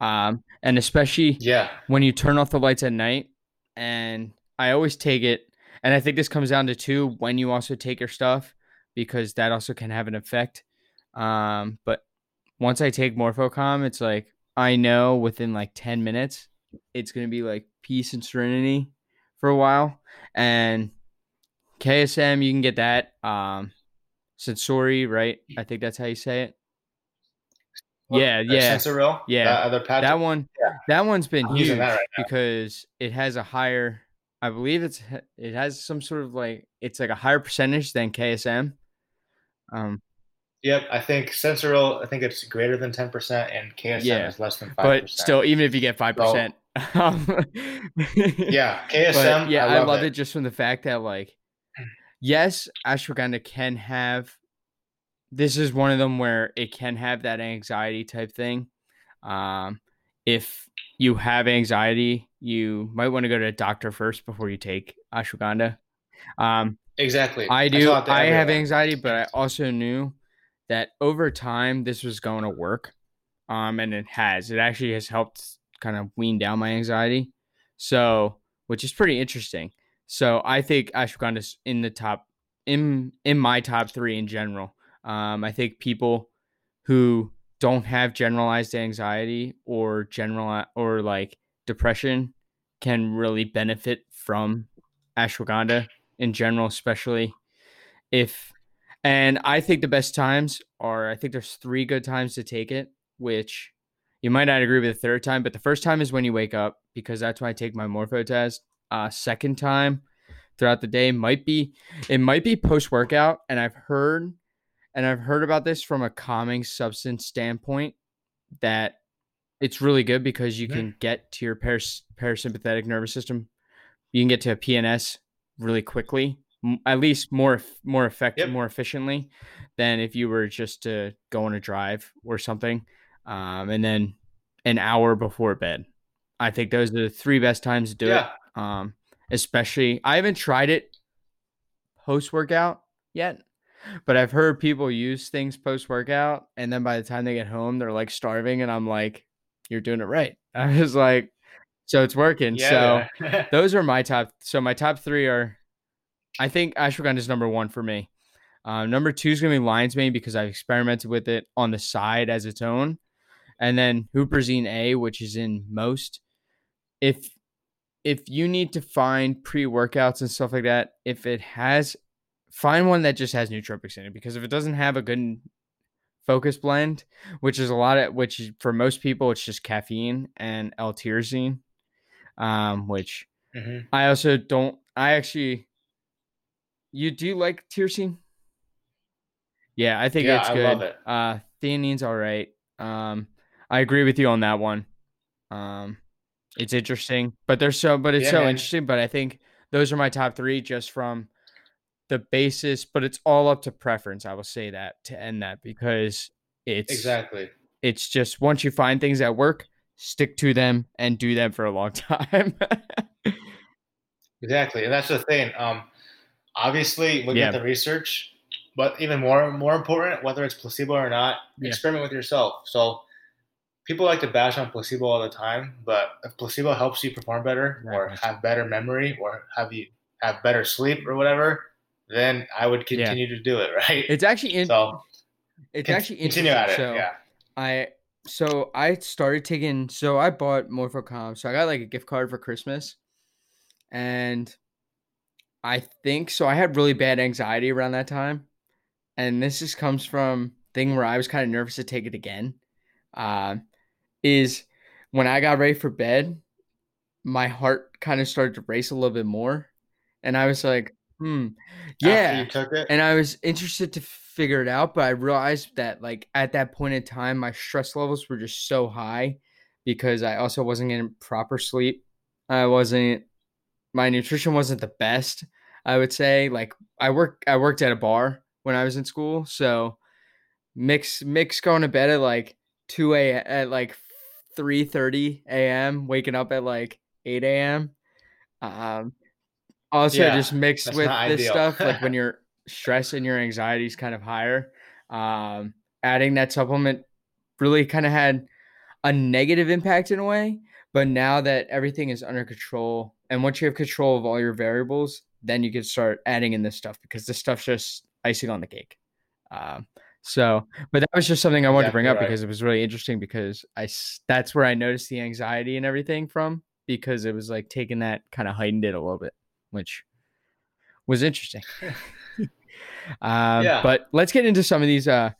Um, and especially Yeah, when you turn off the lights at night, and I always take it, and I think this comes down to two when you also take your stuff because that also can have an effect. Um, but once I take Morphocalm, it's like I know within like 10 minutes it's gonna be like peace and serenity for a while. And KSM, you can get that. Um Sensoril, right? I think that's how you say it. Yeah, yeah. Sensoril, Yeah. that other patch. That one Yeah. that one's been I'm huge right because it has a higher I believe it's it has some sort of like it's like a higher percentage than KSM. Um Yep, I think Sensoril. I think it's greater than ten percent, and KSM Yeah, is less than 5%. but still even if you get 5%. um, yeah, KSM. yeah, I love, it. it. just from the fact that like, yes, ashwagandha can have this is one of them where it can have that anxiety type thing. Um, if you have anxiety, you might want to go to a doctor first before you take ashwagandha. Um, exactly. I do. I, I have anxiety, but I also knew that over time this was going to work. Um, and it has. It actually has helped kind of wean down my anxiety. So, which is pretty interesting. So I think ashwagandha is in the top in in my top three in general. Um, I think people who don't have generalized anxiety or general or like depression can really benefit from ashwagandha in general, especially if. And I think the best times are I think there's three good times to take it, which you might not agree with the third time, but the first time is when you wake up because that's when I take my morpho test. Uh, second time throughout the day might be it might be post workout, and I've heard and I've heard about this from a calming substance standpoint that it's really good because you can get to your paras- parasympathetic nervous system. You can get to a PNS really quickly, at least more more effective, yep. more efficiently than if you were just to go on a drive or something, um, and then an hour before bed. I think those are the three best times to do yeah. it. Um, especially, I haven't tried it post workout yet, but I've heard people use things post workout, and then by the time they get home, they're like starving, and I'm like, "You're doing it right." I was like, "So it's working." Yeah. So those are my top. So my top three are, I think ashwagandha is number one for me. Uh, number two is gonna be lion's mane because I've experimented with it on the side as its own, and then huperzine A, which is in most. If if you need to find pre workouts and stuff like that, if it has find one that just has nootropics in it because if it doesn't have a good focus blend, which is a lot of which for most people it's just caffeine and L-tyrosine, um, which mm-hmm. I also don't. I actually, you do you like tyrosine? Yeah, I think yeah, it's good. I love it. Uh, theanine's all right. Um, I agree with you on that one. Um, it's interesting, but they're so, but it's yeah, so man. interesting. But I think those are my top three just from the basis, but it's all up to preference. I will say that to end that because it's exactly it's just once you find things that work, stick to them and do them for a long time. exactly, and that's the thing. Um, obviously, looking yeah. at the research, but even more more important, whether it's placebo or not, yeah. experiment with yourself. So people like to bash on placebo all the time, but if placebo helps you perform better or have better memory or have you have better sleep or whatever, then I would continue yeah. to do it, right? It's actually in, so it's con- actually continue at it. So yeah. I so I started taking so I bought Morphocalm. So I got like a gift card for Christmas. And I think so I had really bad anxiety around that time. And this just comes from thing where I was kind of nervous to take it again. Uh, is when I got ready for bed, my heart kind of started to race a little bit more. And I was like, Hmm. Yeah. And I was interested to figure it out, but I realized that like at that point in time, my stress levels were just so high because I also wasn't getting proper sleep. I wasn't my nutrition wasn't the best, I would say. Like I work I worked at a bar when I was in school. So mix mix going to bed at like 2 a at like 3 30 a.m., waking up at like 8 a.m. Um also yeah, just mixed with this ideal. stuff like when your stress and your anxiety is kind of higher um, adding that supplement really kind of had a negative impact in a way but now that everything is under control and once you have control of all your variables then you can start adding in this stuff because this stuff's just icing on the cake um, so but that was just something i wanted exactly to bring up right. because it was really interesting because i that's where i noticed the anxiety and everything from because it was like taking that kind of heightened it a little bit which was interesting. um, yeah. But let's get into some of these. Uh,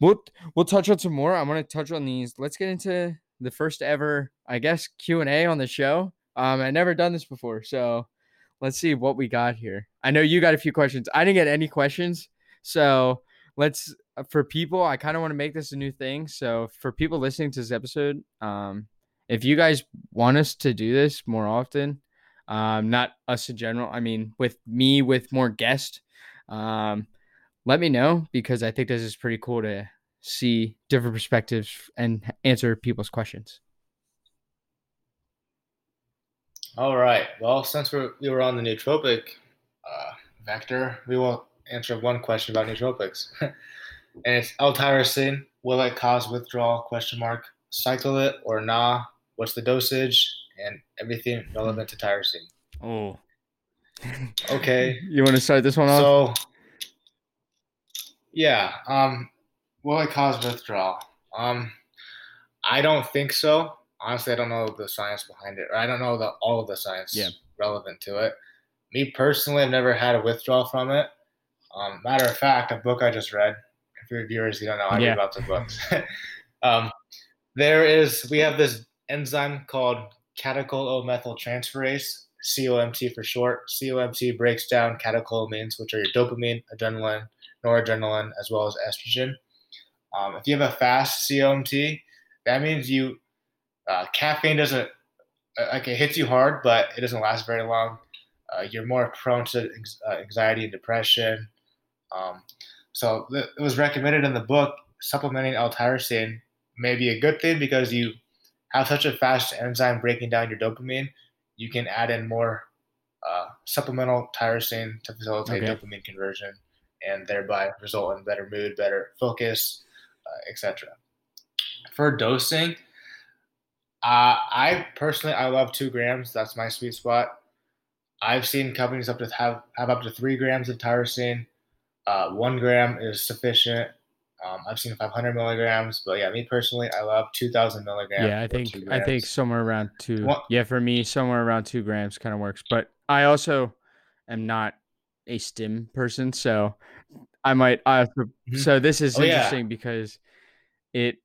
we'll we'll touch on some more. I want to touch on these. Let's get into the first ever, I guess, Q and A on the show. Um, I never done this before, so let's see what we got here. I know you got a few questions. I didn't get any questions, so let's for people. I kind of want to make this a new thing. So for people listening to this episode, um, if you guys want us to do this more often, um, not us in general. I mean, with me with more guests, um, let me know because I think this is pretty cool to see different perspectives and answer people's questions. All right. Well, since we're, we were on the nootropic uh, vector, we will answer one question about nootropics. and it's L-tyrosine. Will it cause withdrawal? Question mark. Cycle it or nah? What's the dosage? And everything relevant to tyrosine. Oh. Okay. you want to start this one off? So, yeah. Um, will it cause withdrawal? Um, I don't think so. Honestly, I don't know the science behind it, or I don't know the all of the science Yeah. relevant to it. Me personally, I've never had a withdrawal from it. Um, matter of fact, a book I just read. For your viewers, you don't know, I Yeah. read lots of books. um, there is, we have this enzyme called catechol-O-methyltransferase, COMT for short. COMT breaks down catecholamines, which are your dopamine, adrenaline, noradrenaline, as well as estrogen. Um, if you have a fast COMT, that means you uh, caffeine doesn't uh, like it hits you hard, but it doesn't last very long. Uh, you're more prone to uh, anxiety and depression. Um, so th- it was recommended in the book supplementing L-tyrosine may be a good thing because you have such a fast enzyme breaking down your dopamine. You can add in more uh, supplemental tyrosine to facilitate Okay. dopamine conversion and thereby result in better mood, better focus, uh, etc. For dosing, uh, I personally I love two grams. That's my sweet spot. I've seen companies up to have have up to three grams of tyrosine. Uh, one gram is sufficient. Um, I've seen 500 milligrams, but yeah, me personally, I love 2,000 milligrams. yeah, I think I think somewhere around two. What- Yeah, for me, somewhere around two grams kind of works. But I also am not a stim person, so I might. I also, Mhm. so this is Oh, yeah. interesting because it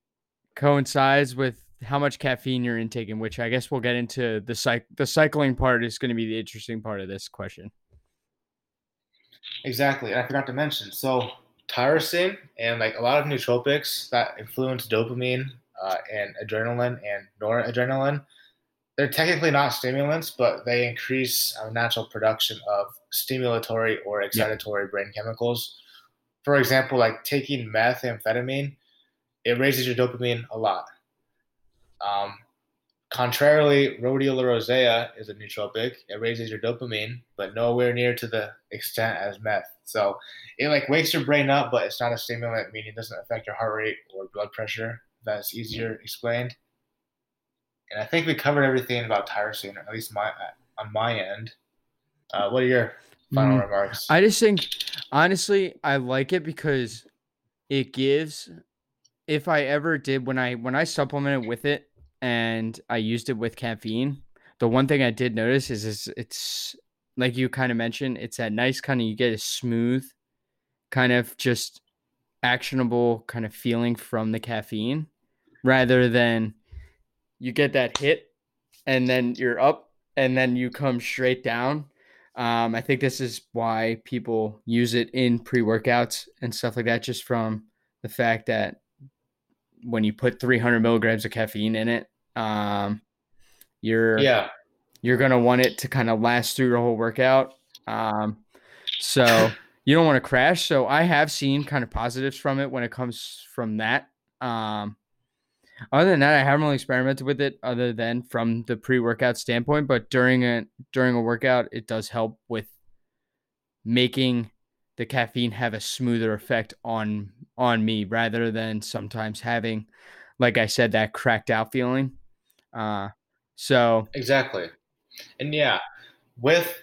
coincides with how much caffeine you're intaking, which I guess we'll get into the cycle. The cycling part is going to be the interesting part of this question. Exactly. And I forgot to mention. So tyrosine and like a lot of nootropics that influence dopamine uh, and adrenaline and noradrenaline, they're technically not stimulants, but they increase our natural production of stimulatory or excitatory brain chemicals. For example, like taking methamphetamine, it raises your dopamine a lot. Um, contrarily, rhodiola rosea is a nootropic. It raises your dopamine, but nowhere near to the extent as meth. So it like wakes your brain up, but it's not a stimulant, meaning it doesn't affect your heart rate or blood pressure. That's easier explained. And I think we covered everything about tyrosine, at least my on my end. Uh, what are your final Mm, remarks? I just think, honestly, I like it because it gives. If I ever did when I when I supplemented with it and I used it with caffeine, the one thing I did notice is, is it's like you kind of mentioned, it's that nice kind of you get a smooth, kind of just actionable kind of feeling from the caffeine, rather than you get that hit and then you're up and then you come straight down. Um, I think this is why people use it in pre workouts and stuff like that, just from the fact that when you put 300 milligrams of caffeine in it, um, you're yeah, you're gonna want it to kind of last through your whole workout. Um, so you don't want to crash. So I have seen kind of positives from it when it comes from that. Um, other than that, I haven't really experimented with it other than from the pre-workout standpoint. But during a during a workout, it does help with making the caffeine have a smoother effect on on me rather than sometimes having, like I said, that cracked out feeling. Uh, so exactly. And yeah, with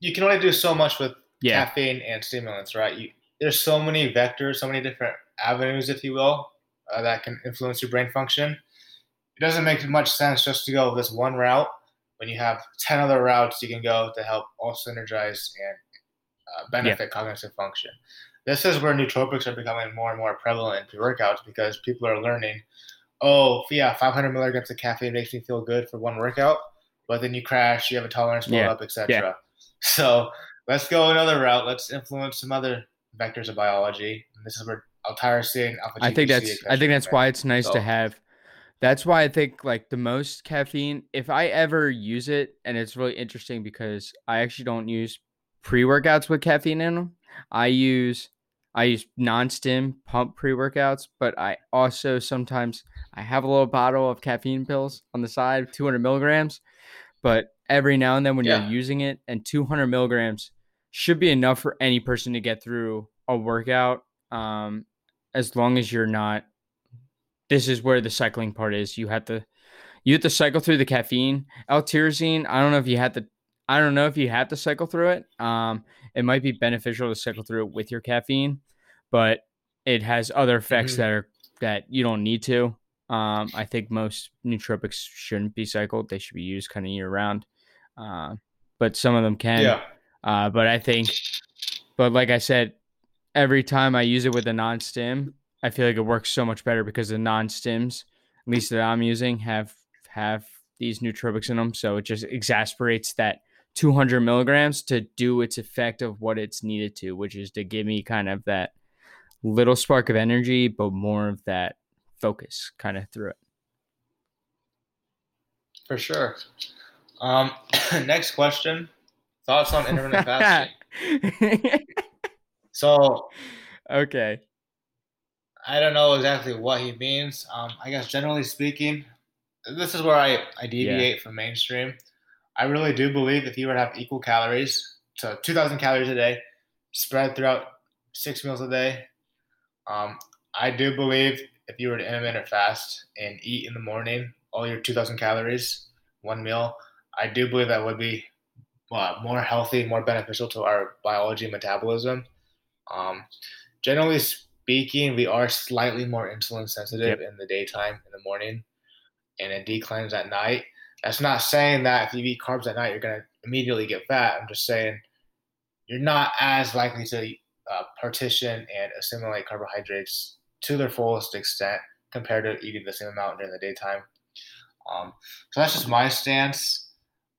you can only do so much with yeah, caffeine and stimulants, right? You, there's so many vectors, so many different avenues, if you will, uh, that can influence your brain function. It doesn't make much sense just to go this one route when you have 10 other routes you can go to help all synergize and uh, benefit cognitive function. This is where nootropics are becoming more and more prevalent in pre-workouts because people are learning, oh, yeah, 500 milligrams of caffeine makes me feel good for one workout, but then you crash, you have a tolerance build Yeah. up, etc. Yeah. So let's go another route. Let's influence some other vectors of biology. And this is where L-tyrosine, alpha I think GPC, that's I especially think that's why it's nice So- to have. That's why I think like the most caffeine. If I ever use it, and it's really interesting because I actually don't use pre workouts with caffeine in them. I use I use non-stim pump pre-workouts, but I also sometimes I have a little bottle of caffeine pills on the side, 200 milligrams. But every now and then when Yeah. you're using it, and 200 milligrams should be enough for any person to get through a workout, um, as long as you're not. This is where the cycling part is. You have to, you have to cycle through the caffeine. L-tyrosine. I don't know if you had to. I don't know if you have to cycle through it. Um, it might be beneficial to cycle through it with your caffeine, but it has other effects Mhm. that are that you don't need to. Um, I think most nootropics shouldn't be cycled; they should be used kind of year round. Uh, but some of them can. yeah. Uh, but I think, but like I said, every time I use it with a non-stim, I feel like it works so much better because the non-stims, at least that I'm using, have have these nootropics in them, so it just exasperates that 200 milligrams to do its effect of what it's needed to, which is to give me kind of that little spark of energy, but more of that focus kind of through it. For sure. Um, next question. Thoughts on intermittent fasting? So okay. I don't know exactly what he means. Um, I guess generally speaking, this is where I, I deviate from mainstream. I really do believe if you were to have equal calories, so 2,000 calories a day, spread throughout six meals a day, um, I do believe if you were to intermittent fast and eat in the morning all your 2,000 calories, one meal, I do believe that would be uh, more healthy, more beneficial to our biology and metabolism. Um, generally speaking, we are slightly more insulin sensitive in the daytime, in the morning, and it declines at night. That's not saying that if you eat carbs at night, you're going to immediately get fat. I'm just saying you're not as likely to uh, partition and assimilate carbohydrates to their fullest extent compared to eating the same amount during the daytime. Um, so that's just my stance.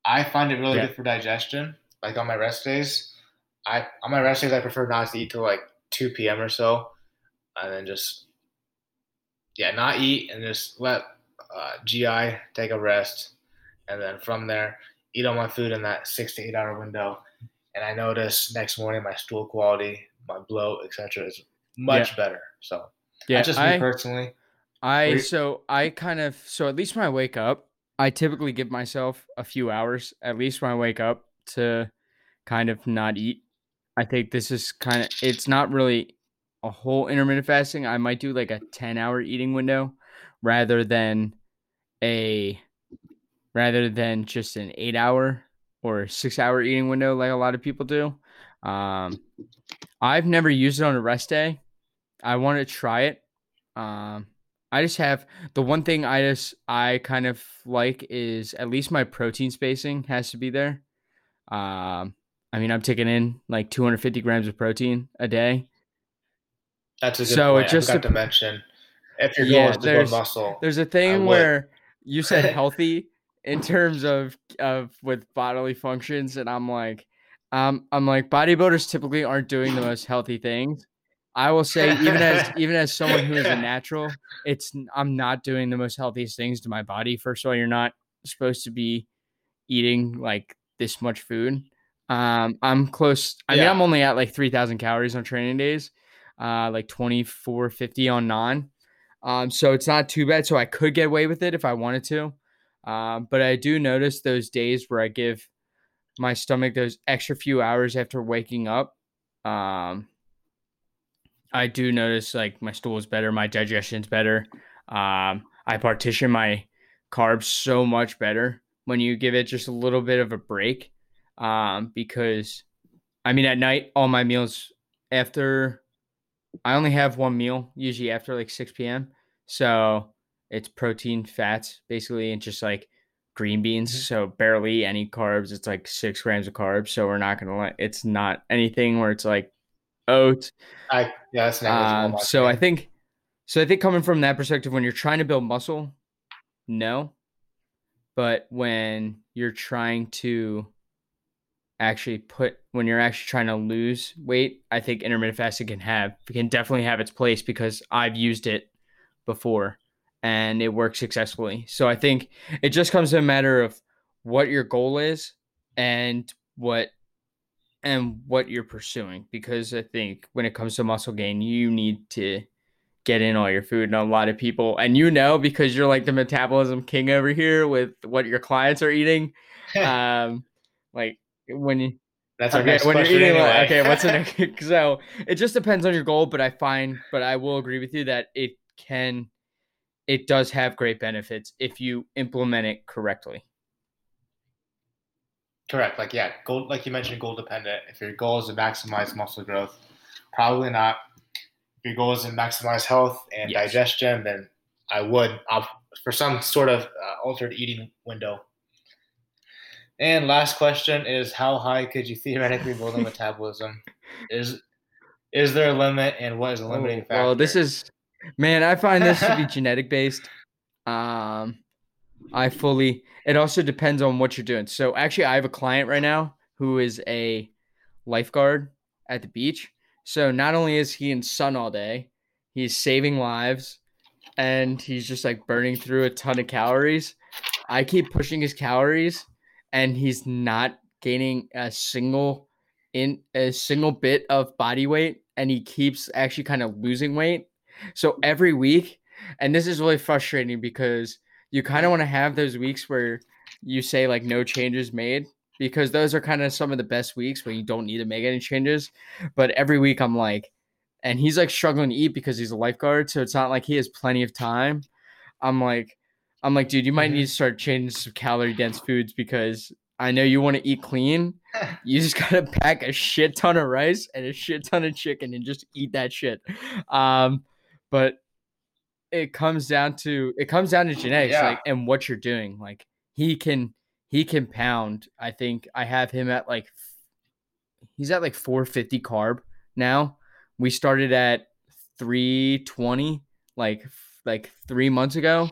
I find it really Yeah. good for digestion. Like on my rest days, I on my rest days I prefer not to eat till like 2 p.m. or so, and then just yeah, not eat and just let uh, GI take a rest, and then from there eat all my food in that six to eight hour window. And I notice next morning my stool quality, my bloat, etc., is much better. So Yeah, just I, me personally. I Wait. so I kind of so at least when I wake up, I typically give myself a few hours at least when I wake up to kind of not eat. I think this is kind of it's not really a whole intermittent fasting. I might do like a 10 hour eating window rather than a rather than just an 8 hour or 6 hour eating window like a lot of people do. Um I've never used it on a rest day. I want to try it. Um I just have the one thing I just I kind of like is at least my protein spacing has to be there. Um, I mean, I'm taking in like 250 grams of protein a day. That's a good So it point. just I forgot to mention if your Yeah, goal is to there's- build muscle. There's a thing where you said healthy in terms of of with bodily functions, and I'm like, um, I'm like bodybuilders typically aren't doing the most healthy things. I will say, even as even as someone who is a natural, it's I'm not doing the most healthiest things to my body. First of all, you're not supposed to be eating like this much food. Um, I'm close. I mean, I'm only at like three thousand calories on training days, uh, like twenty four fifty on non. Um, so it's not too bad. So I could get away with it if I wanted to. Um, but I do notice those days where I give my stomach those extra few hours after waking up. Um, I do notice like my stool is better, my digestion's better. Um, I partition my carbs so much better when you give it just a little bit of a break. Um, because I mean, at night, all my meals after I only have one meal, usually after like 6 p.m. So it's protein, fats, basically, and just like green beans. So barely any carbs. It's like six grams of carbs. So we're not gonna let it's not anything where it's like oats. I yeah, that's. Um, so I think, so I think coming from that perspective, when you're trying to build muscle, no, but when you're trying to actually put, when you're actually trying to lose weight, I think intermittent fasting can have can definitely have its place because I've used it before and it works successfully. So I think it just comes to a matter of what your goal is and what and what you're pursuing because I think when it comes to muscle gain, you need to get in all your food and a lot of people and you know because you're like the metabolism king over here with what your clients are eating um like when you That's okay, when you're eating anyway. like, okay what's the next so it just depends on your goal but i find but i will agree with you that it can it does have great benefits if you implement it correctly Correct. Like yeah, goal like you mentioned, goal dependent. If your goal is to maximize muscle growth, probably not. If your goal is to maximize health and Yes. digestion, then I would opt for some sort of uh, altered eating window. And last question is how high could you theoretically build a metabolism? Is is there a limit and what is the limiting factor? Oh, well this is man i find this to be genetic based. Um i fully it also depends on what you're doing. So actually i have a client right now who is a lifeguard at the beach. So not only is he in sun all day he's saving lives and he's just like burning through a ton of calories. I keep pushing his calories and he's not gaining a single in a single bit of body weight and he keeps actually kind of losing weight so every week, and this is really frustrating because you kind of want to have those weeks where you say like no changes made because those are kind of some of the best weeks where you don't need to make any changes. But every week I'm like, and he's like struggling to eat because he's a lifeguard, so it's not like he has plenty of time. I'm like, I'm like, dude, you might Mhm. need to start changing some calorie dense foods because I know you want to eat clean. You just gotta pack a shit ton of rice and a shit ton of chicken and just eat that shit. Um, but it comes down to it comes down to genetics, Yeah. like and what you're doing. Like he can he can pound. I think I have him at like he's at like 450 carb now. We started at 320 like like three months ago.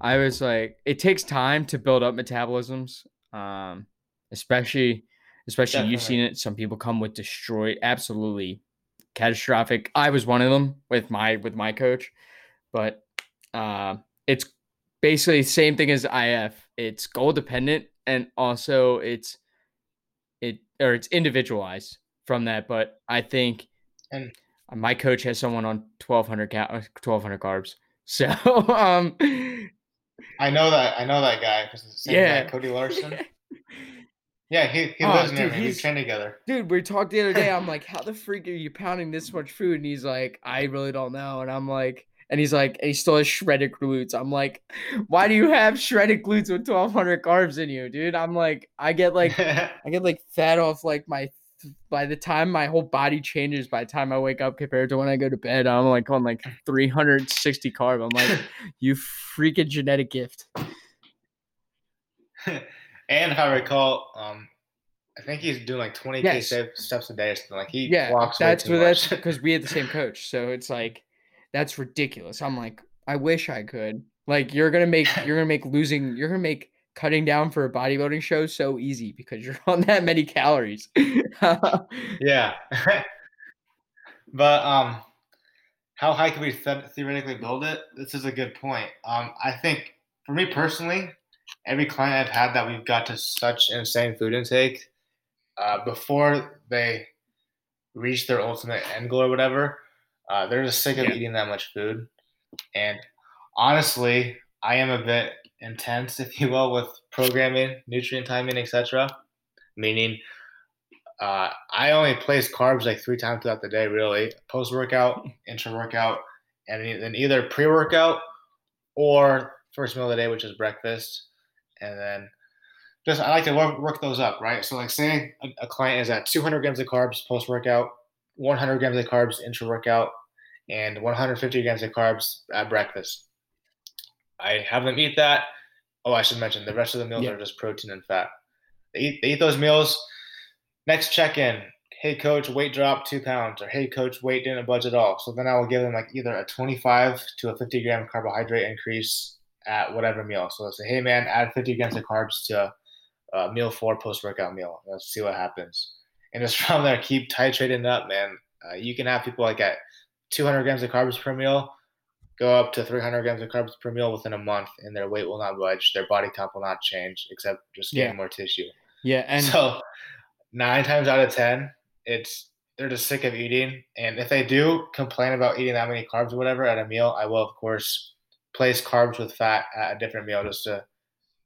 I was like, it takes time to build up metabolisms, um, especially especially you've seen it. Some people come with destroyed, absolutely catastrophic. I was one of them with my with my coach, but uh, it's basically the same thing as IF. It's goal dependent and also it's it or it's individualized from that. But I think And- my coach has someone on 1200 ca- 1200 carbs. So um I know that I know that guy. 'cause it's the same Yeah. guy, Cody Larson. Yeah, he, he Oh, lives near me. We he's- train together. dude, we talked the other day. I'm like, how the freak are you pounding this much food? And he's like, I really don't know. And I'm like, and he's like, and he still has shredded glutes. I'm like, why do you have shredded glutes with 1200 carbs in you, dude? I'm like, I get like, I get like fat off like my, by the time my whole body changes, by the time I wake up compared to when I go to bed, I'm like on like 360 carb. I'm like, you freaking genetic gift. And if I recall, um, I think he's doing like 20k Yes. step- steps a day or something. Like he Yeah, walks. that's way too what that's because we had the same coach. So it's like that's ridiculous. I'm like, I wish I could. Like you're gonna make you're gonna make losing you're gonna make cutting down for a bodybuilding show so easy because you're on that many calories. yeah. but um, how high can we the- theoretically build it? This is a good point. Um, I think for me personally, every client I've had that we've got to such insane food intake, uh, before they reach their ultimate end goal or whatever, uh, they're just sick of Yeah. eating that much food. And honestly, I am a bit intense, if you will, with programming, nutrient timing, etc. Meaning, uh, I only place carbs like three times throughout the day, really. Post workout, intra workout, and then either pre workout or first meal of the day, which is breakfast. And then just I like to work, work those up, right? So, like, say a, a client is at 200 grams of carbs post workout, 100 grams of carbs intra workout, and 150 grams of carbs at breakfast. I have them eat that. Oh, I should mention the rest of the meals Yeah. are just protein and fat. They eat, they eat those meals. Next check in. Hey coach, weight dropped two pounds, or hey coach, weight didn't budge at all. So then I will give them like either a 25 to a 50 gram carbohydrate increase at whatever meal. So let's say, hey man, add 50 grams of carbs to uh, meal four post workout meal. Let's see what happens. And just from there, keep titrating up, man. Uh, you can have people like at 200 grams of carbs per meal go up to 300 grams of carbs per meal within a month, and their weight will not budge. Their body count will not change, except just gain Yeah. more tissue. yeah, and so nine times out of ten, it's they're just sick of eating. And if they do complain about eating that many carbs or whatever at a meal, I will of course place carbs with fat at a different meal just to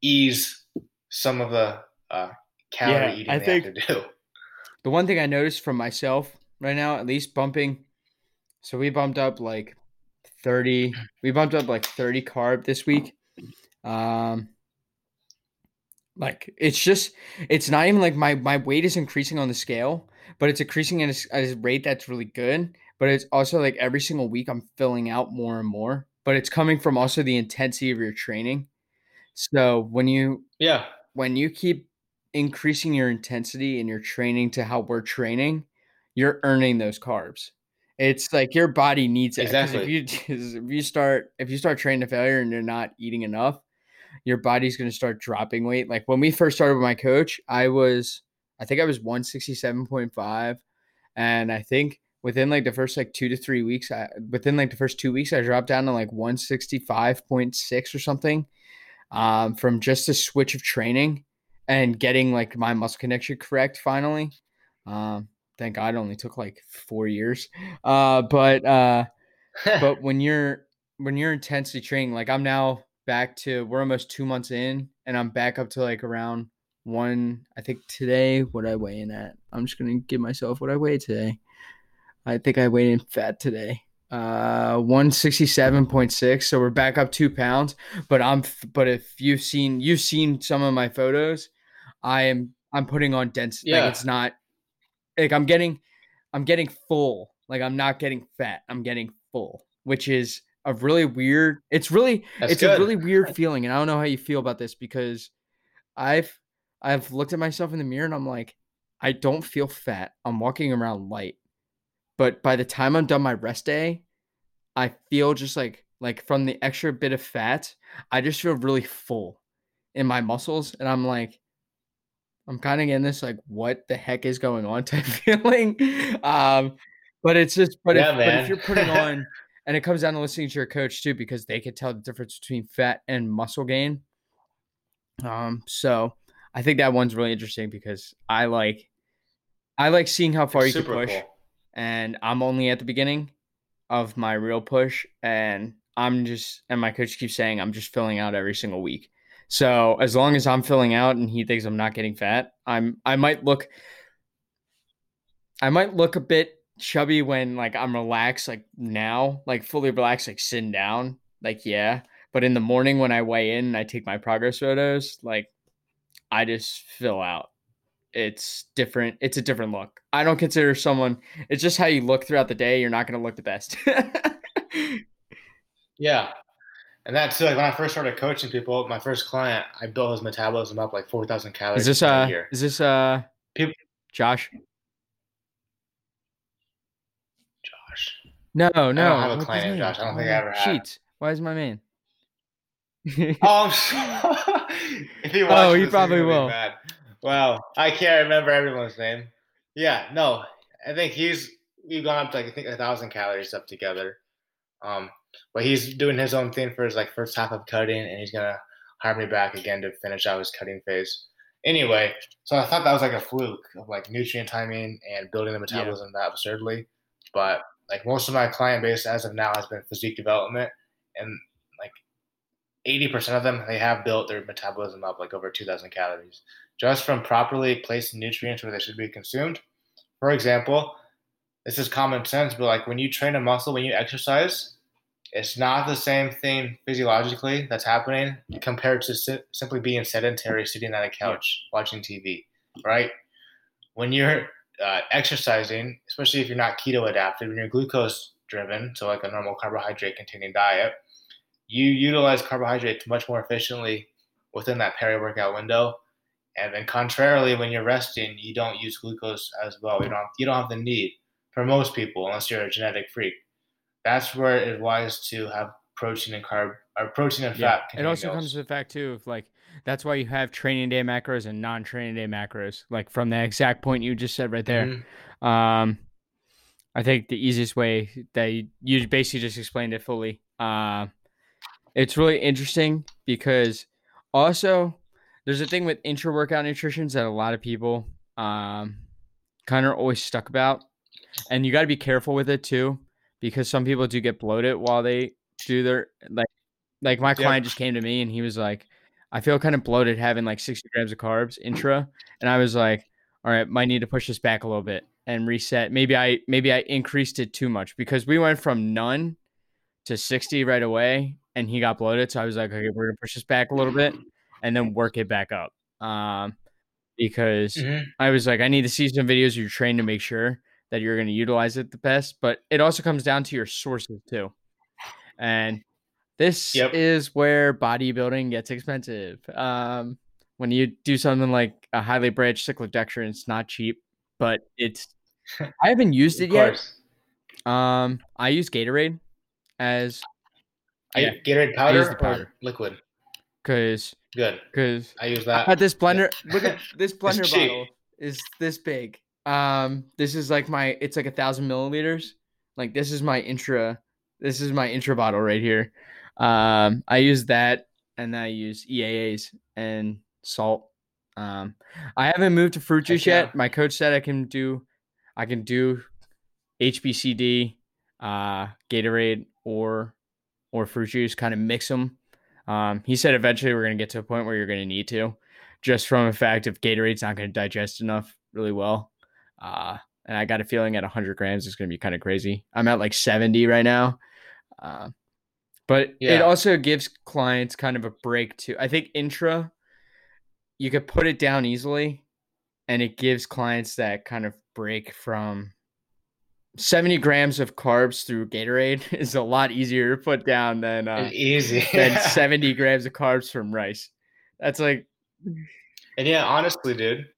ease some of the uh, calorie Yeah, eating I they think- have to do. The one thing I noticed from myself right now, at least bumping, so we bumped up like 30, we bumped up like 30 carb this week. Um, like it's just, it's not even like my, my weight is increasing on the scale, but it's increasing at a, at a rate that's really good. But it's also like every single week I'm filling out more and more, but it's coming from also the intensity of your training. So when you, Yeah, when you keep increasing your intensity in your training to how we're training, you're earning those carbs. It's like your body needs it. 'cause If Exactly. if you start if you start training to failure and you're not eating enough, your body's going to start dropping weight. Like when we first started with my coach, I was I think I was 167.5 and I think within like the first like 2 to 3 weeks, I within like the first 2 weeks I dropped down to like 165.6 or something. Um, from just a switch of training and getting like my muscle connection correct finally. Um, thank God it only took like four years. Uh, but uh, but when you're when you're intensely training, like I'm now back to we're almost two months in, and I'm back up to like around one. I think today what I weigh in at. I'm just gonna give myself what I weigh today. I think I weighed in fat today. Uh, one sixty seven point six. So we're back up two pounds. But I'm but if you've seen you've seen some of my photos, I am I'm putting on dense. Yeah. Like it's not like I'm getting I'm getting full. Like I'm not getting fat. I'm getting full, which is a really weird. It's really That's it's good. a really weird feeling, and I don't know how you feel about this because I've I've looked at myself in the mirror and I'm like, I don't feel fat. I'm walking around light, but by the time I'm done my rest day, I feel just like like from the extra bit of fat, I just feel really full in my muscles, and I'm like. I'm kind of getting this like what the heck is going on type feeling. Um, but it's just but Yeah, if but if you're putting on and it comes down to listening to your coach too, because they could tell the difference between fat and muscle gain. Um, so I think that one's really interesting because I like I like seeing how far you can push, cool. And I'm only at the beginning of my real push, and I'm just and my coach keeps saying I'm just filling out every single week. So as long as I'm filling out and he thinks I'm not getting fat, I'm I might look I might look a bit chubby when like I'm relaxed like now, like fully relaxed, like sitting down. Like yeah. But in the morning when I weigh in and I take my progress photos, like I just fill out. It's different. It's a different look. I don't consider someone it's just how you look throughout the day. You're not gonna look the best. Yeah. And that's like when I first started coaching people, my first client, I built his metabolism up like 4,000 calories is this uh a year. is this uh Peop- Josh? Josh. No, no. I don't have a client? Josh. I don't think I ever had. Sheets. Why is my man? Oh, if he Oh, he probably he's be will. Wow, I can't remember everyone's name. Yeah, no, I think he's we've gone up to like I think a thousand calories up together. Um, but he's doing his own thing for his like first half of cutting, and he's gonna hire me back again to finish out his cutting phase. Anyway, so I thought that was like a fluke of like nutrient timing and building the metabolism that absurdly. But like most of my client base as of now has been physique development, and like 80% of them they have built their metabolism up like over 2000 calories just from properly placing nutrients where they should be consumed for example this is common sense but like when you train a muscle when you exercise it's not the same thing physiologically that's happening compared to si- simply being sedentary sitting on a couch watching tv right when you're uh, exercising especially if you're not keto adapted when you're glucose driven so like a normal carbohydrate containing diet you utilize carbohydrates much more efficiently within that peri-workout window. And then contrarily, when you're resting, you don't use glucose as well. You don't you don't have the need for most people unless you're a genetic freak. That's where it's wise to have protein and carb or protein and Yeah. fat. It also containing comes meals. to the fact too of like that's why you have training day macros and non-training day macros. Like from the exact point you just said right there. Mhm. Um, I think the easiest way that you, you basically just explained it fully. Uh, it's really interesting because also there's a thing with intra workout nutritions that a lot of people um, kind of always stuck about, and you got to be careful with it too, because some people do get bloated while they do their like. Like my client just came to me and he was like, "I feel kind of bloated having like 60 grams of carbs intra," and I was like, "All right, might need to push this back a little bit and reset. Maybe I maybe I increased it too much because we went from none to 60 right away and he got bloated. So I was like, okay, we're gonna push this back a little bit and then work it back up. Um, because Mhm. I was like, I need to see some videos of your train to make sure that you're going to utilize it the best. But it also comes down to your sources too. And this Yep. is where bodybuilding gets expensive. Um, when you do something like a highly branched cyclodextrin, it's not cheap, but it's. I haven't used it yet. Um, I use Gatorade as I Yeah. Gatorade powder, the or liquid. Because Good. because I use I that. had this blender. Look at this blender bottle is this big. Um, this is like my. It's like a thousand milliliters. Like this is my intra. This is my intra bottle right here. Um, I use that, and I use EAAs and salt. Um, I haven't moved to fruit juice yeah. yet. My coach said I can do, I can do, HBCD, uh, Gatorade or, or fruit juice. Kind of mix them. Um, he said eventually we're gonna get to a point where you're gonna need to, just from the fact if Gatorade's not gonna digest enough really well. Uh, and I got a feeling at 100 grams is gonna be kind of crazy. I'm at like 70 right now. Uh, but it also gives clients kind of a break too. I think intra, you could put it down easily, and it gives clients that kind of break from 70 grams of carbs through Gatorade is a lot easier to put down than uh, easy. than 70 grams of carbs from rice. That's like And yeah, honestly, dude,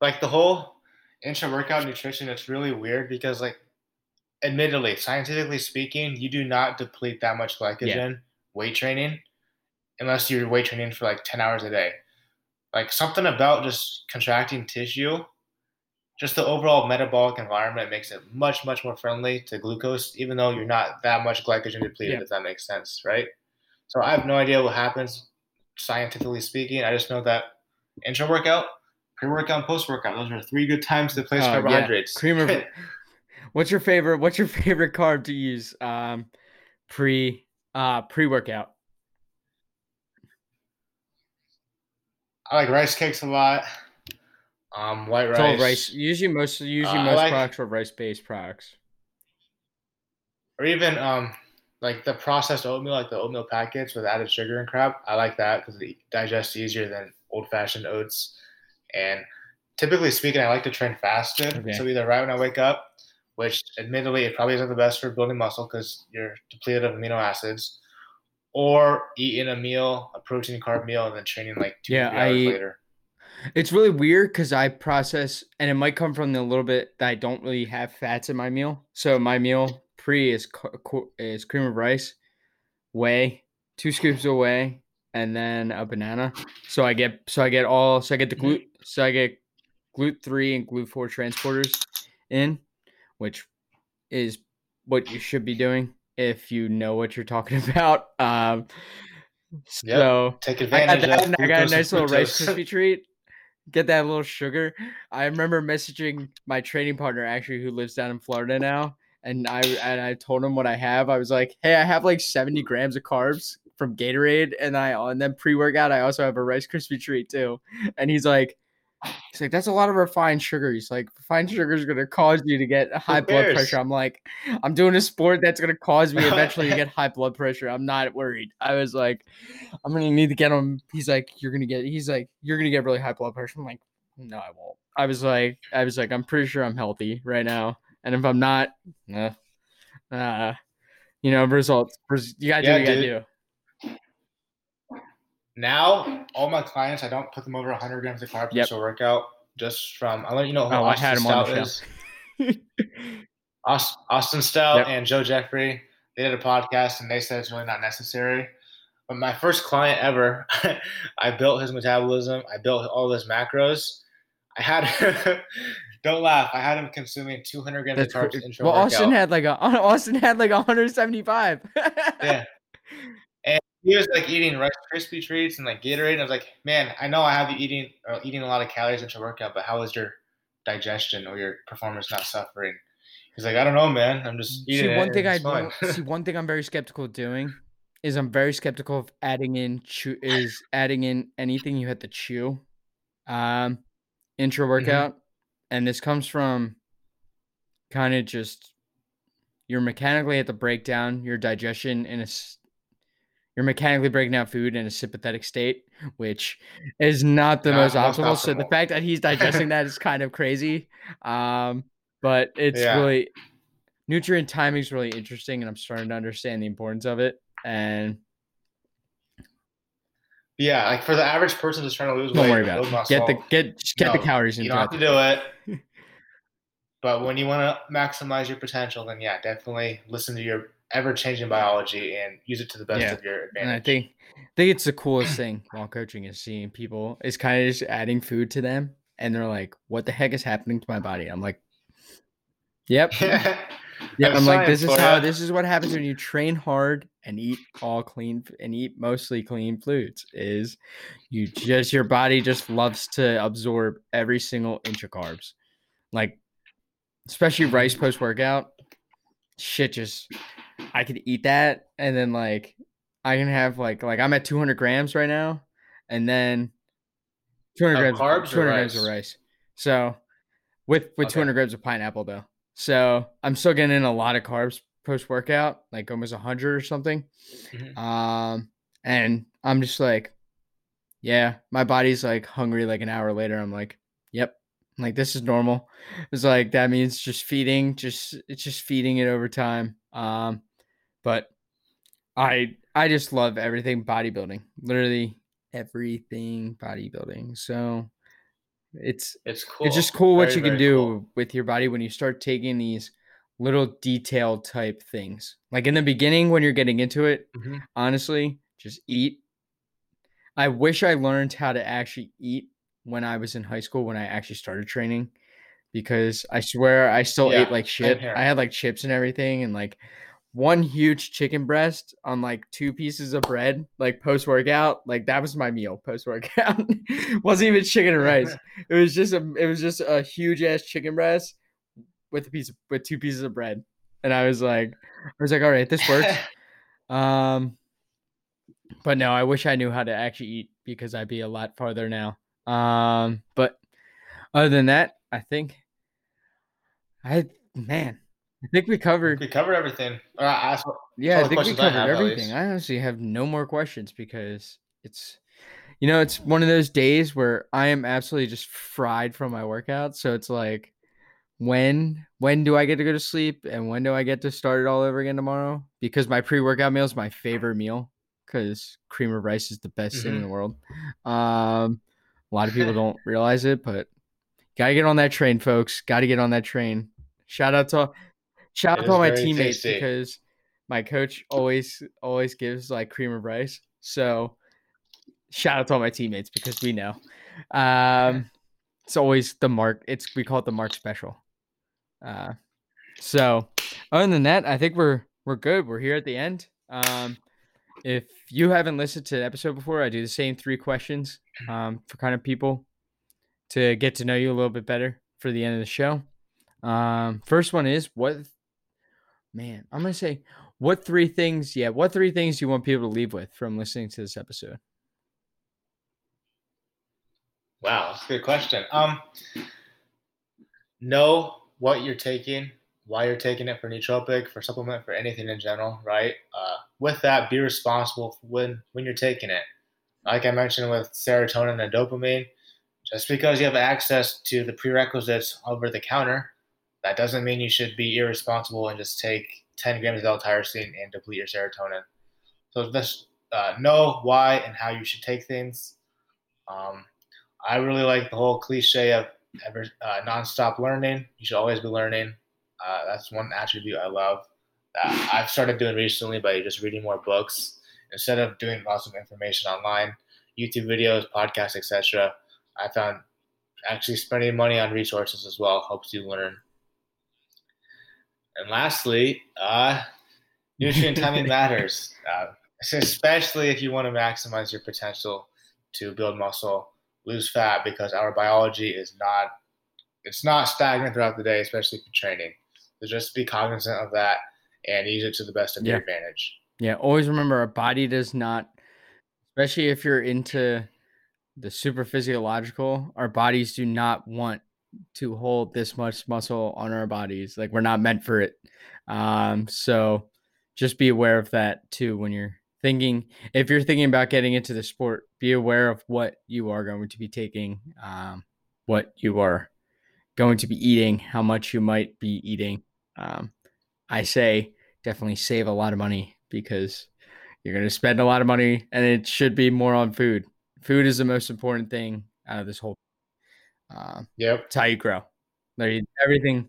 like the whole intra workout nutrition, it's really weird because, like, admittedly, scientifically speaking, you do not deplete that much glycogen weight training unless you're weight training for like 10 hours a day. Like, something about just contracting tissue, just the overall metabolic environment makes it much, much more friendly to glucose, even though you're not that much glycogen depleted, Yeah. if that makes sense, right? So I have no idea what happens scientifically speaking. I just know that intra workout, pre workout, and post workout. Those are three good times to place yeah. carbohydrates. cream of What's your favorite what's your favorite carb to use um pre uh pre-workout? I like rice cakes a lot. Um, white It's rice. all rice. Usually most usually Uh, most like- products are rice-based products. or even um, like the processed oatmeal, like the oatmeal packets with added sugar and crap. I like that because it digests easier than old fashioned oats. And typically speaking, I like to train fasted. Okay. So either right when I wake up, which admittedly it probably isn't the best for building muscle because you're depleted of amino acids, or eating a meal, a protein carb meal, and then training like two Yeah, three hours I- later. It's really weird because I process, and it might come from the little bit that I don't really have fats in my meal. So my meal pre is is cream of rice, whey, two scoops of whey, and then a banana. So I get so I get all so I get the Mm-hmm. glut so I get glut three and glut four transporters in, which is what you should be doing if you know what you're talking about. Um, Yep. so Take I advantage got, that, I got a nice little Rice. Krispie treat. Get that little sugar. I remember messaging my training partner actually, who lives down in Florida now, and I and I told him what I have. I was like, "Hey, I have like seventy grams of carbs from Gatorade, and I and then pre workout, I also have a Rice Krispie treat too." And he's like, "He's like, that's a lot of refined sugar." He's like, "Refined sugar is gonna cause you to get high blood pressure." I'm like, "I'm doing a sport that's gonna cause me eventually to get high blood pressure. I'm not worried." I was like. I'm gonna need to get him. He's like, you're gonna get. He's like, you're gonna get really high blood pressure. I'm like, no, I won't. I was like, I was like, I'm pretty sure I'm healthy right now, and if I'm not, uh, uh you know, results. You gotta do Yeah, what you gotta do. Now, all my clients, I don't put them over 100 grams of carbs Yep. for workout. Just from, I'll let you know who Oh, I Austin had him on the is. Aus- Austin Stout Yep. and Joe Jeffrey, they did a podcast and they said it's really not necessary. But my first client ever, I built his metabolism. I built all his macros. I had, don't laugh, I had him consuming 200 grams That's of carbs well, workout. Austin had like a Austin had like 175. yeah. He was like eating Rice Krispie treats and like Gatorade. And I was like, man, I know I have you eating uh, eating a lot of calories into workout, but how is your digestion or your performance not suffering? He's like, I don't know, man. I'm just eating. See, one thing I don't- see one thing I'm very skeptical of doing is I'm very skeptical of adding in chew is adding in anything you have to chew, um, intra workout, and this comes from kind of just you're mechanically at the breakdown your digestion in a you're mechanically breaking down food in a sympathetic state, which is not the most optimal. So the fact that he's digesting that is kind of crazy. Um, but it's Yeah. really nutrient timing is really interesting, and I'm starting to understand the importance of it. And yeah, like for the average person just trying to lose don't weight, worry about it. muscle, Get the get get the No, calories you don't have to do it. But when you want to maximize your potential, then yeah, definitely listen to your ever-changing biology and use it to the best Yeah. of your advantage. And I think I think it's the coolest thing while coaching is seeing people is kind of just adding food to them, and they're like, "What the heck is happening to my body?" I'm like, "Yep, yeah, I'm like, this is how this is what happens when you train hard and eat all clean and eat mostly clean foods. Is you just your body just loves to absorb every single inch of carbs, like especially rice post workout. Shit, just I could eat that and then like I can have like like I'm at 200 grams right now, and then 200 Of grams carbs 200 grams of rice? So with with Okay. 200 grams of pineapple though. So I'm still getting in a lot of carbs post workout, like almost 100 or something. Mhm. Um, and I'm just like, yeah, my body's like hungry. Like an hour later, I'm like, like this is normal. It's like that means just feeding, just it's just feeding it over time. Um, but I I just love everything bodybuilding, literally everything bodybuilding. So it's it's cool. it's just cool what Very, you can do cool. with your body when you start taking these little detail type things. Like in the beginning when you're getting into it, Mhm. honestly, just eat. I wish I learned how to actually eat when I was in high school when I actually started training because I swear I still Yeah, ate like shit. I had like chips and everything and like one huge chicken breast on like two pieces of bread like post workout like that was my meal post workout wasn't even chicken and rice. It was just a it was just a huge ass chicken breast with a piece of, with two pieces of bread. And i was like i was like all right this works. Um but no i wish i knew how to actually eat because i'd be a lot farther now um but other than that i think i man i think we covered we covered everything. Uh, ask, yeah, I think we questions I covered have, everything. I honestly have no more questions because it's, you know, it's one of those days where I am absolutely just fried from my workout. So it's like, when when do I get to go to sleep and when do I get to start it all over again tomorrow? Because my pre workout meal is my favorite meal because cream of rice is the best thing in the world. Um, a lot of people don't realize it, but gotta get on that train, folks. Got to get on that train. Shout out to shout It out to all my teammates tasty. because my coach always always gives like cream of rice. So shout out to all my teammates because we know. Um, it's always the mark. It's we call it the mark special. Uh, so other than that, I think we're we're good. We're here at the end. Um, if you haven't listened to the episode before, I do the same three questions um, for kind of people to get to know you a little bit better for the end of the show. Um, first one is what, man, I'm gonna say what three things, yeah, what three things do you want people to leave with from listening to this episode? Wow, that's a good question. Um, know what you're taking, why you're taking it for nootropic, for supplement, for anything in general, right? Uh, with that, be responsible when when you're taking it. Like I mentioned with serotonin and dopamine, just because you have access to the prerequisites over the counter, that doesn't mean you should be irresponsible and just take 10 grams of L-tyrosine and deplete your serotonin. So just uh, know why and how you should take things. Um, I really like the whole cliche of ever uh, nonstop learning. You should always be learning. Uh, that's one attribute I love. That I've started doing recently by just reading more books instead of doing lots of information online, YouTube videos, podcasts, etc. I found actually spending money on resources as well helps you learn. And lastly, uh, nutrient timing matters. Uh, especially if you want to maximize your potential to build muscle, lose fat, because our biology is not it's not stagnant throughout the day, especially for training. So just be cognizant of that and use it to the best of Yeah. your advantage. Yeah, always remember our body does not, especially if you're into the super physiological, our bodies do not want to hold this much muscle on our bodies. Like we're not meant for it. Um, so just be aware of that too when you're thinking. If you're thinking about getting into the sport, be aware of what you are going to be taking, um, what you are going to be eating, how much you might be eating. Um, I say definitely save a lot of money because you're going to spend a lot of money and it should be more on food. Food is the most important thing out of this whole. Uh, Yep. it's how you grow. You- Everything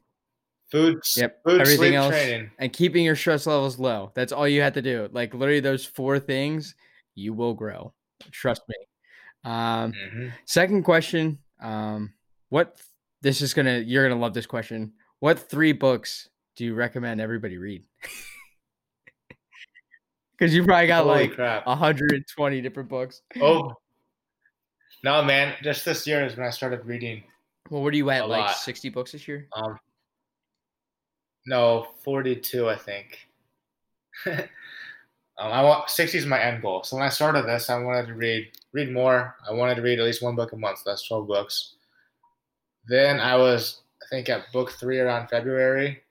Food, Yep, food, everything else- training. and keeping your stress levels low. That's all you have to do. Like literally those four things, you will grow. Trust me. Um, hmm second question. Um, what this is gonna you're gonna love this question. What three books do you recommend everybody read? Because you probably got Holy like crap. 120 different books. Oh, no, man. Just this year is when I started reading. Well, what are you at? Like lot. 60 books this year? Um, no, 42, I think. um, I want 60 is my end goal. So when I started this, I wanted to read read more. I wanted to read at least one book a month. That's 12 books. Then I was, I think, at book three around February,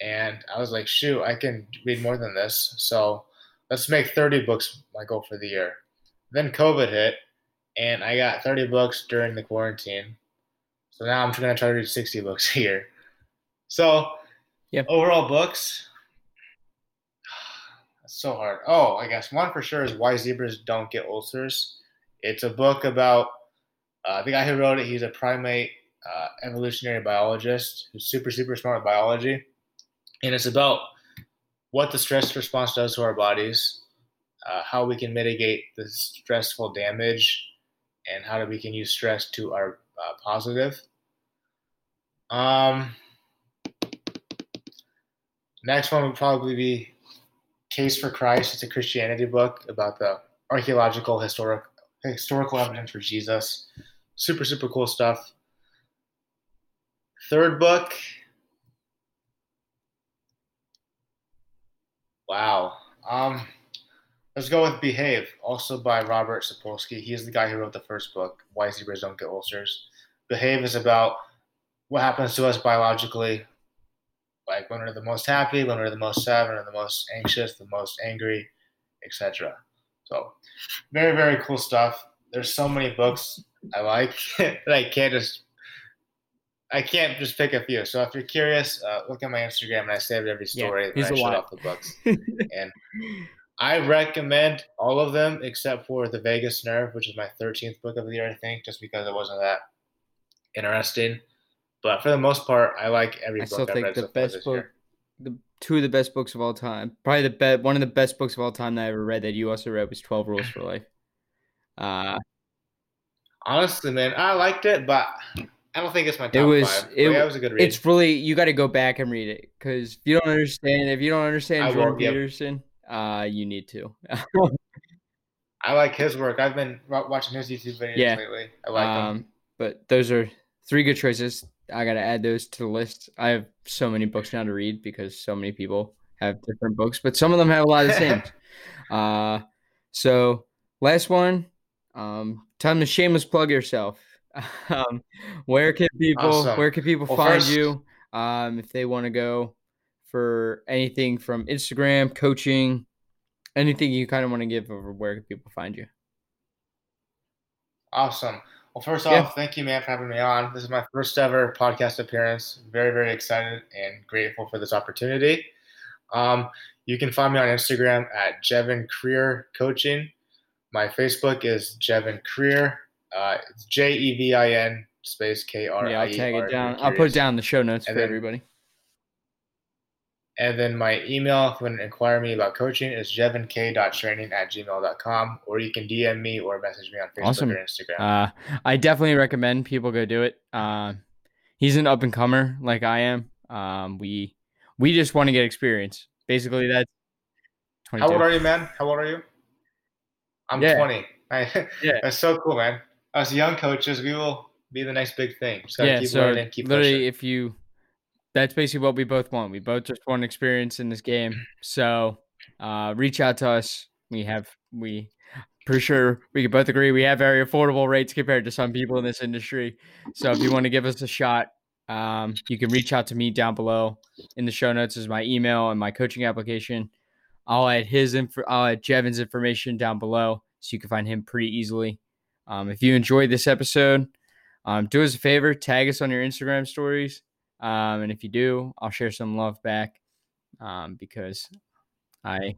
and I was like, shoot, I can read more than this. So let's make 30 books my goal for the year. Then COVID hit, and I got 30 books during the quarantine. So now I'm going to try to read 60 books a year. So, Yep. overall books, that's so hard. Oh, I guess one for sure is Why Zebras Don't Get Ulcers. It's a book about uh, the guy who wrote it. He's a primate uh, evolutionary biologist who's super, super smart biology. And it's about what the stress response does to our bodies, uh, how we can mitigate the stressful damage, and how we can use stress to our uh, positive. Um, next one would probably be Case for Christ. It's a Christianity book about the archaeological historic historical evidence for Jesus. Super super cool stuff. Third book. Wow. Um, let's go with Behave, also by Robert Sapolsky. He is the guy who wrote the first book, Why Zebras Don't Get Ulcers. Behave is about what happens to us biologically, like when we're the most happy, when we're the most sad, when we're the most anxious, the most angry, etc. So, very very cool stuff. There's so many books I like that I can't just I can't just pick a few. So if you're curious, uh, look at my Instagram and I saved every Yeah, story he's that I lot. off the books. and I recommend all of them except for the Vagus Nerve, which is my 13th book of the year, I think, just because it wasn't that interesting. But for the most part, I like every I book still I've think the so best book, year. the two of the best books of all time, probably the best, one of the best books of all time that I ever read that you also read was Twelve Rules for Life. Uh, Honestly, man, I liked it, but I don't think it's my top It was- five. It- yeah, it was a good read. it's really you got to go back and read it because if you don't understand, if you don't understand I Jordan yep. Peterson, uh, you need to. I like his work. I've been watching his YouTube videos Yeah. lately. I like them. um, but those are three good choices. I got to add those to the list. I have so many books now to read because so many people have different books, but some of them have a lot of the same. uh, so last one, um, time to shameless plug yourself. um, where can people Awesome. where can people Well, find first- you um, if they want to go for anything from Instagram, coaching, anything you kind of want to give over where can people find you? Awesome. Well, first Yeah. off, thank you, man, for having me on. This is my first ever podcast appearance. Very, very excited and grateful for this opportunity. Um, you can find me on Instagram at Jevin Krier Coaching. My Facebook is Jevin Krier. Uh, it's J E V I N space K R E Yeah. I'll tag it down. I'll put it down in the show notes And for then- everybody. And then my email, if you want to inquire me about coaching, is jevink.training at gmail.com. Or you can DM me or message me on Facebook Awesome. or Instagram. Uh, I definitely recommend people go do it. Uh, he's an up and comer like I am. Um, we we just want to get experience. Basically, that's How old are you, man? How old are you? I'm Yeah. 20. I, Yeah. That's so cool, man. As young coaches, we will be the next big thing. Gotta yeah, keep so learning, keep literally, pushing. if you, that's basically what we both want. We both just want experience in this game. So, uh, reach out to us. We have we, for sure, we can both agree we have very affordable rates compared to some people in this industry. So, if you want to give us a shot, um, you can reach out to me down below. In the show notes is my email and my coaching application. I'll add his info. I'll add Jevin's information down below, so you can find him pretty easily. Um, if you enjoyed this episode, um, do us a favor, tag us on your Instagram stories. Um, and if you do, I'll share some love back um, because I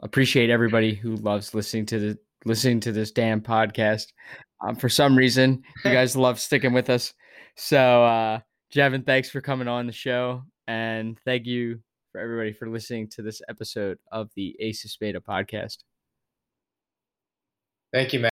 appreciate everybody who loves listening to the listening to this damn podcast. Um, for some reason, you guys love sticking with us. So, uh, Jevin, thanks for coming on the show, and thank you for everybody for listening to this episode of the Ace of Spada podcast. Thank you, man.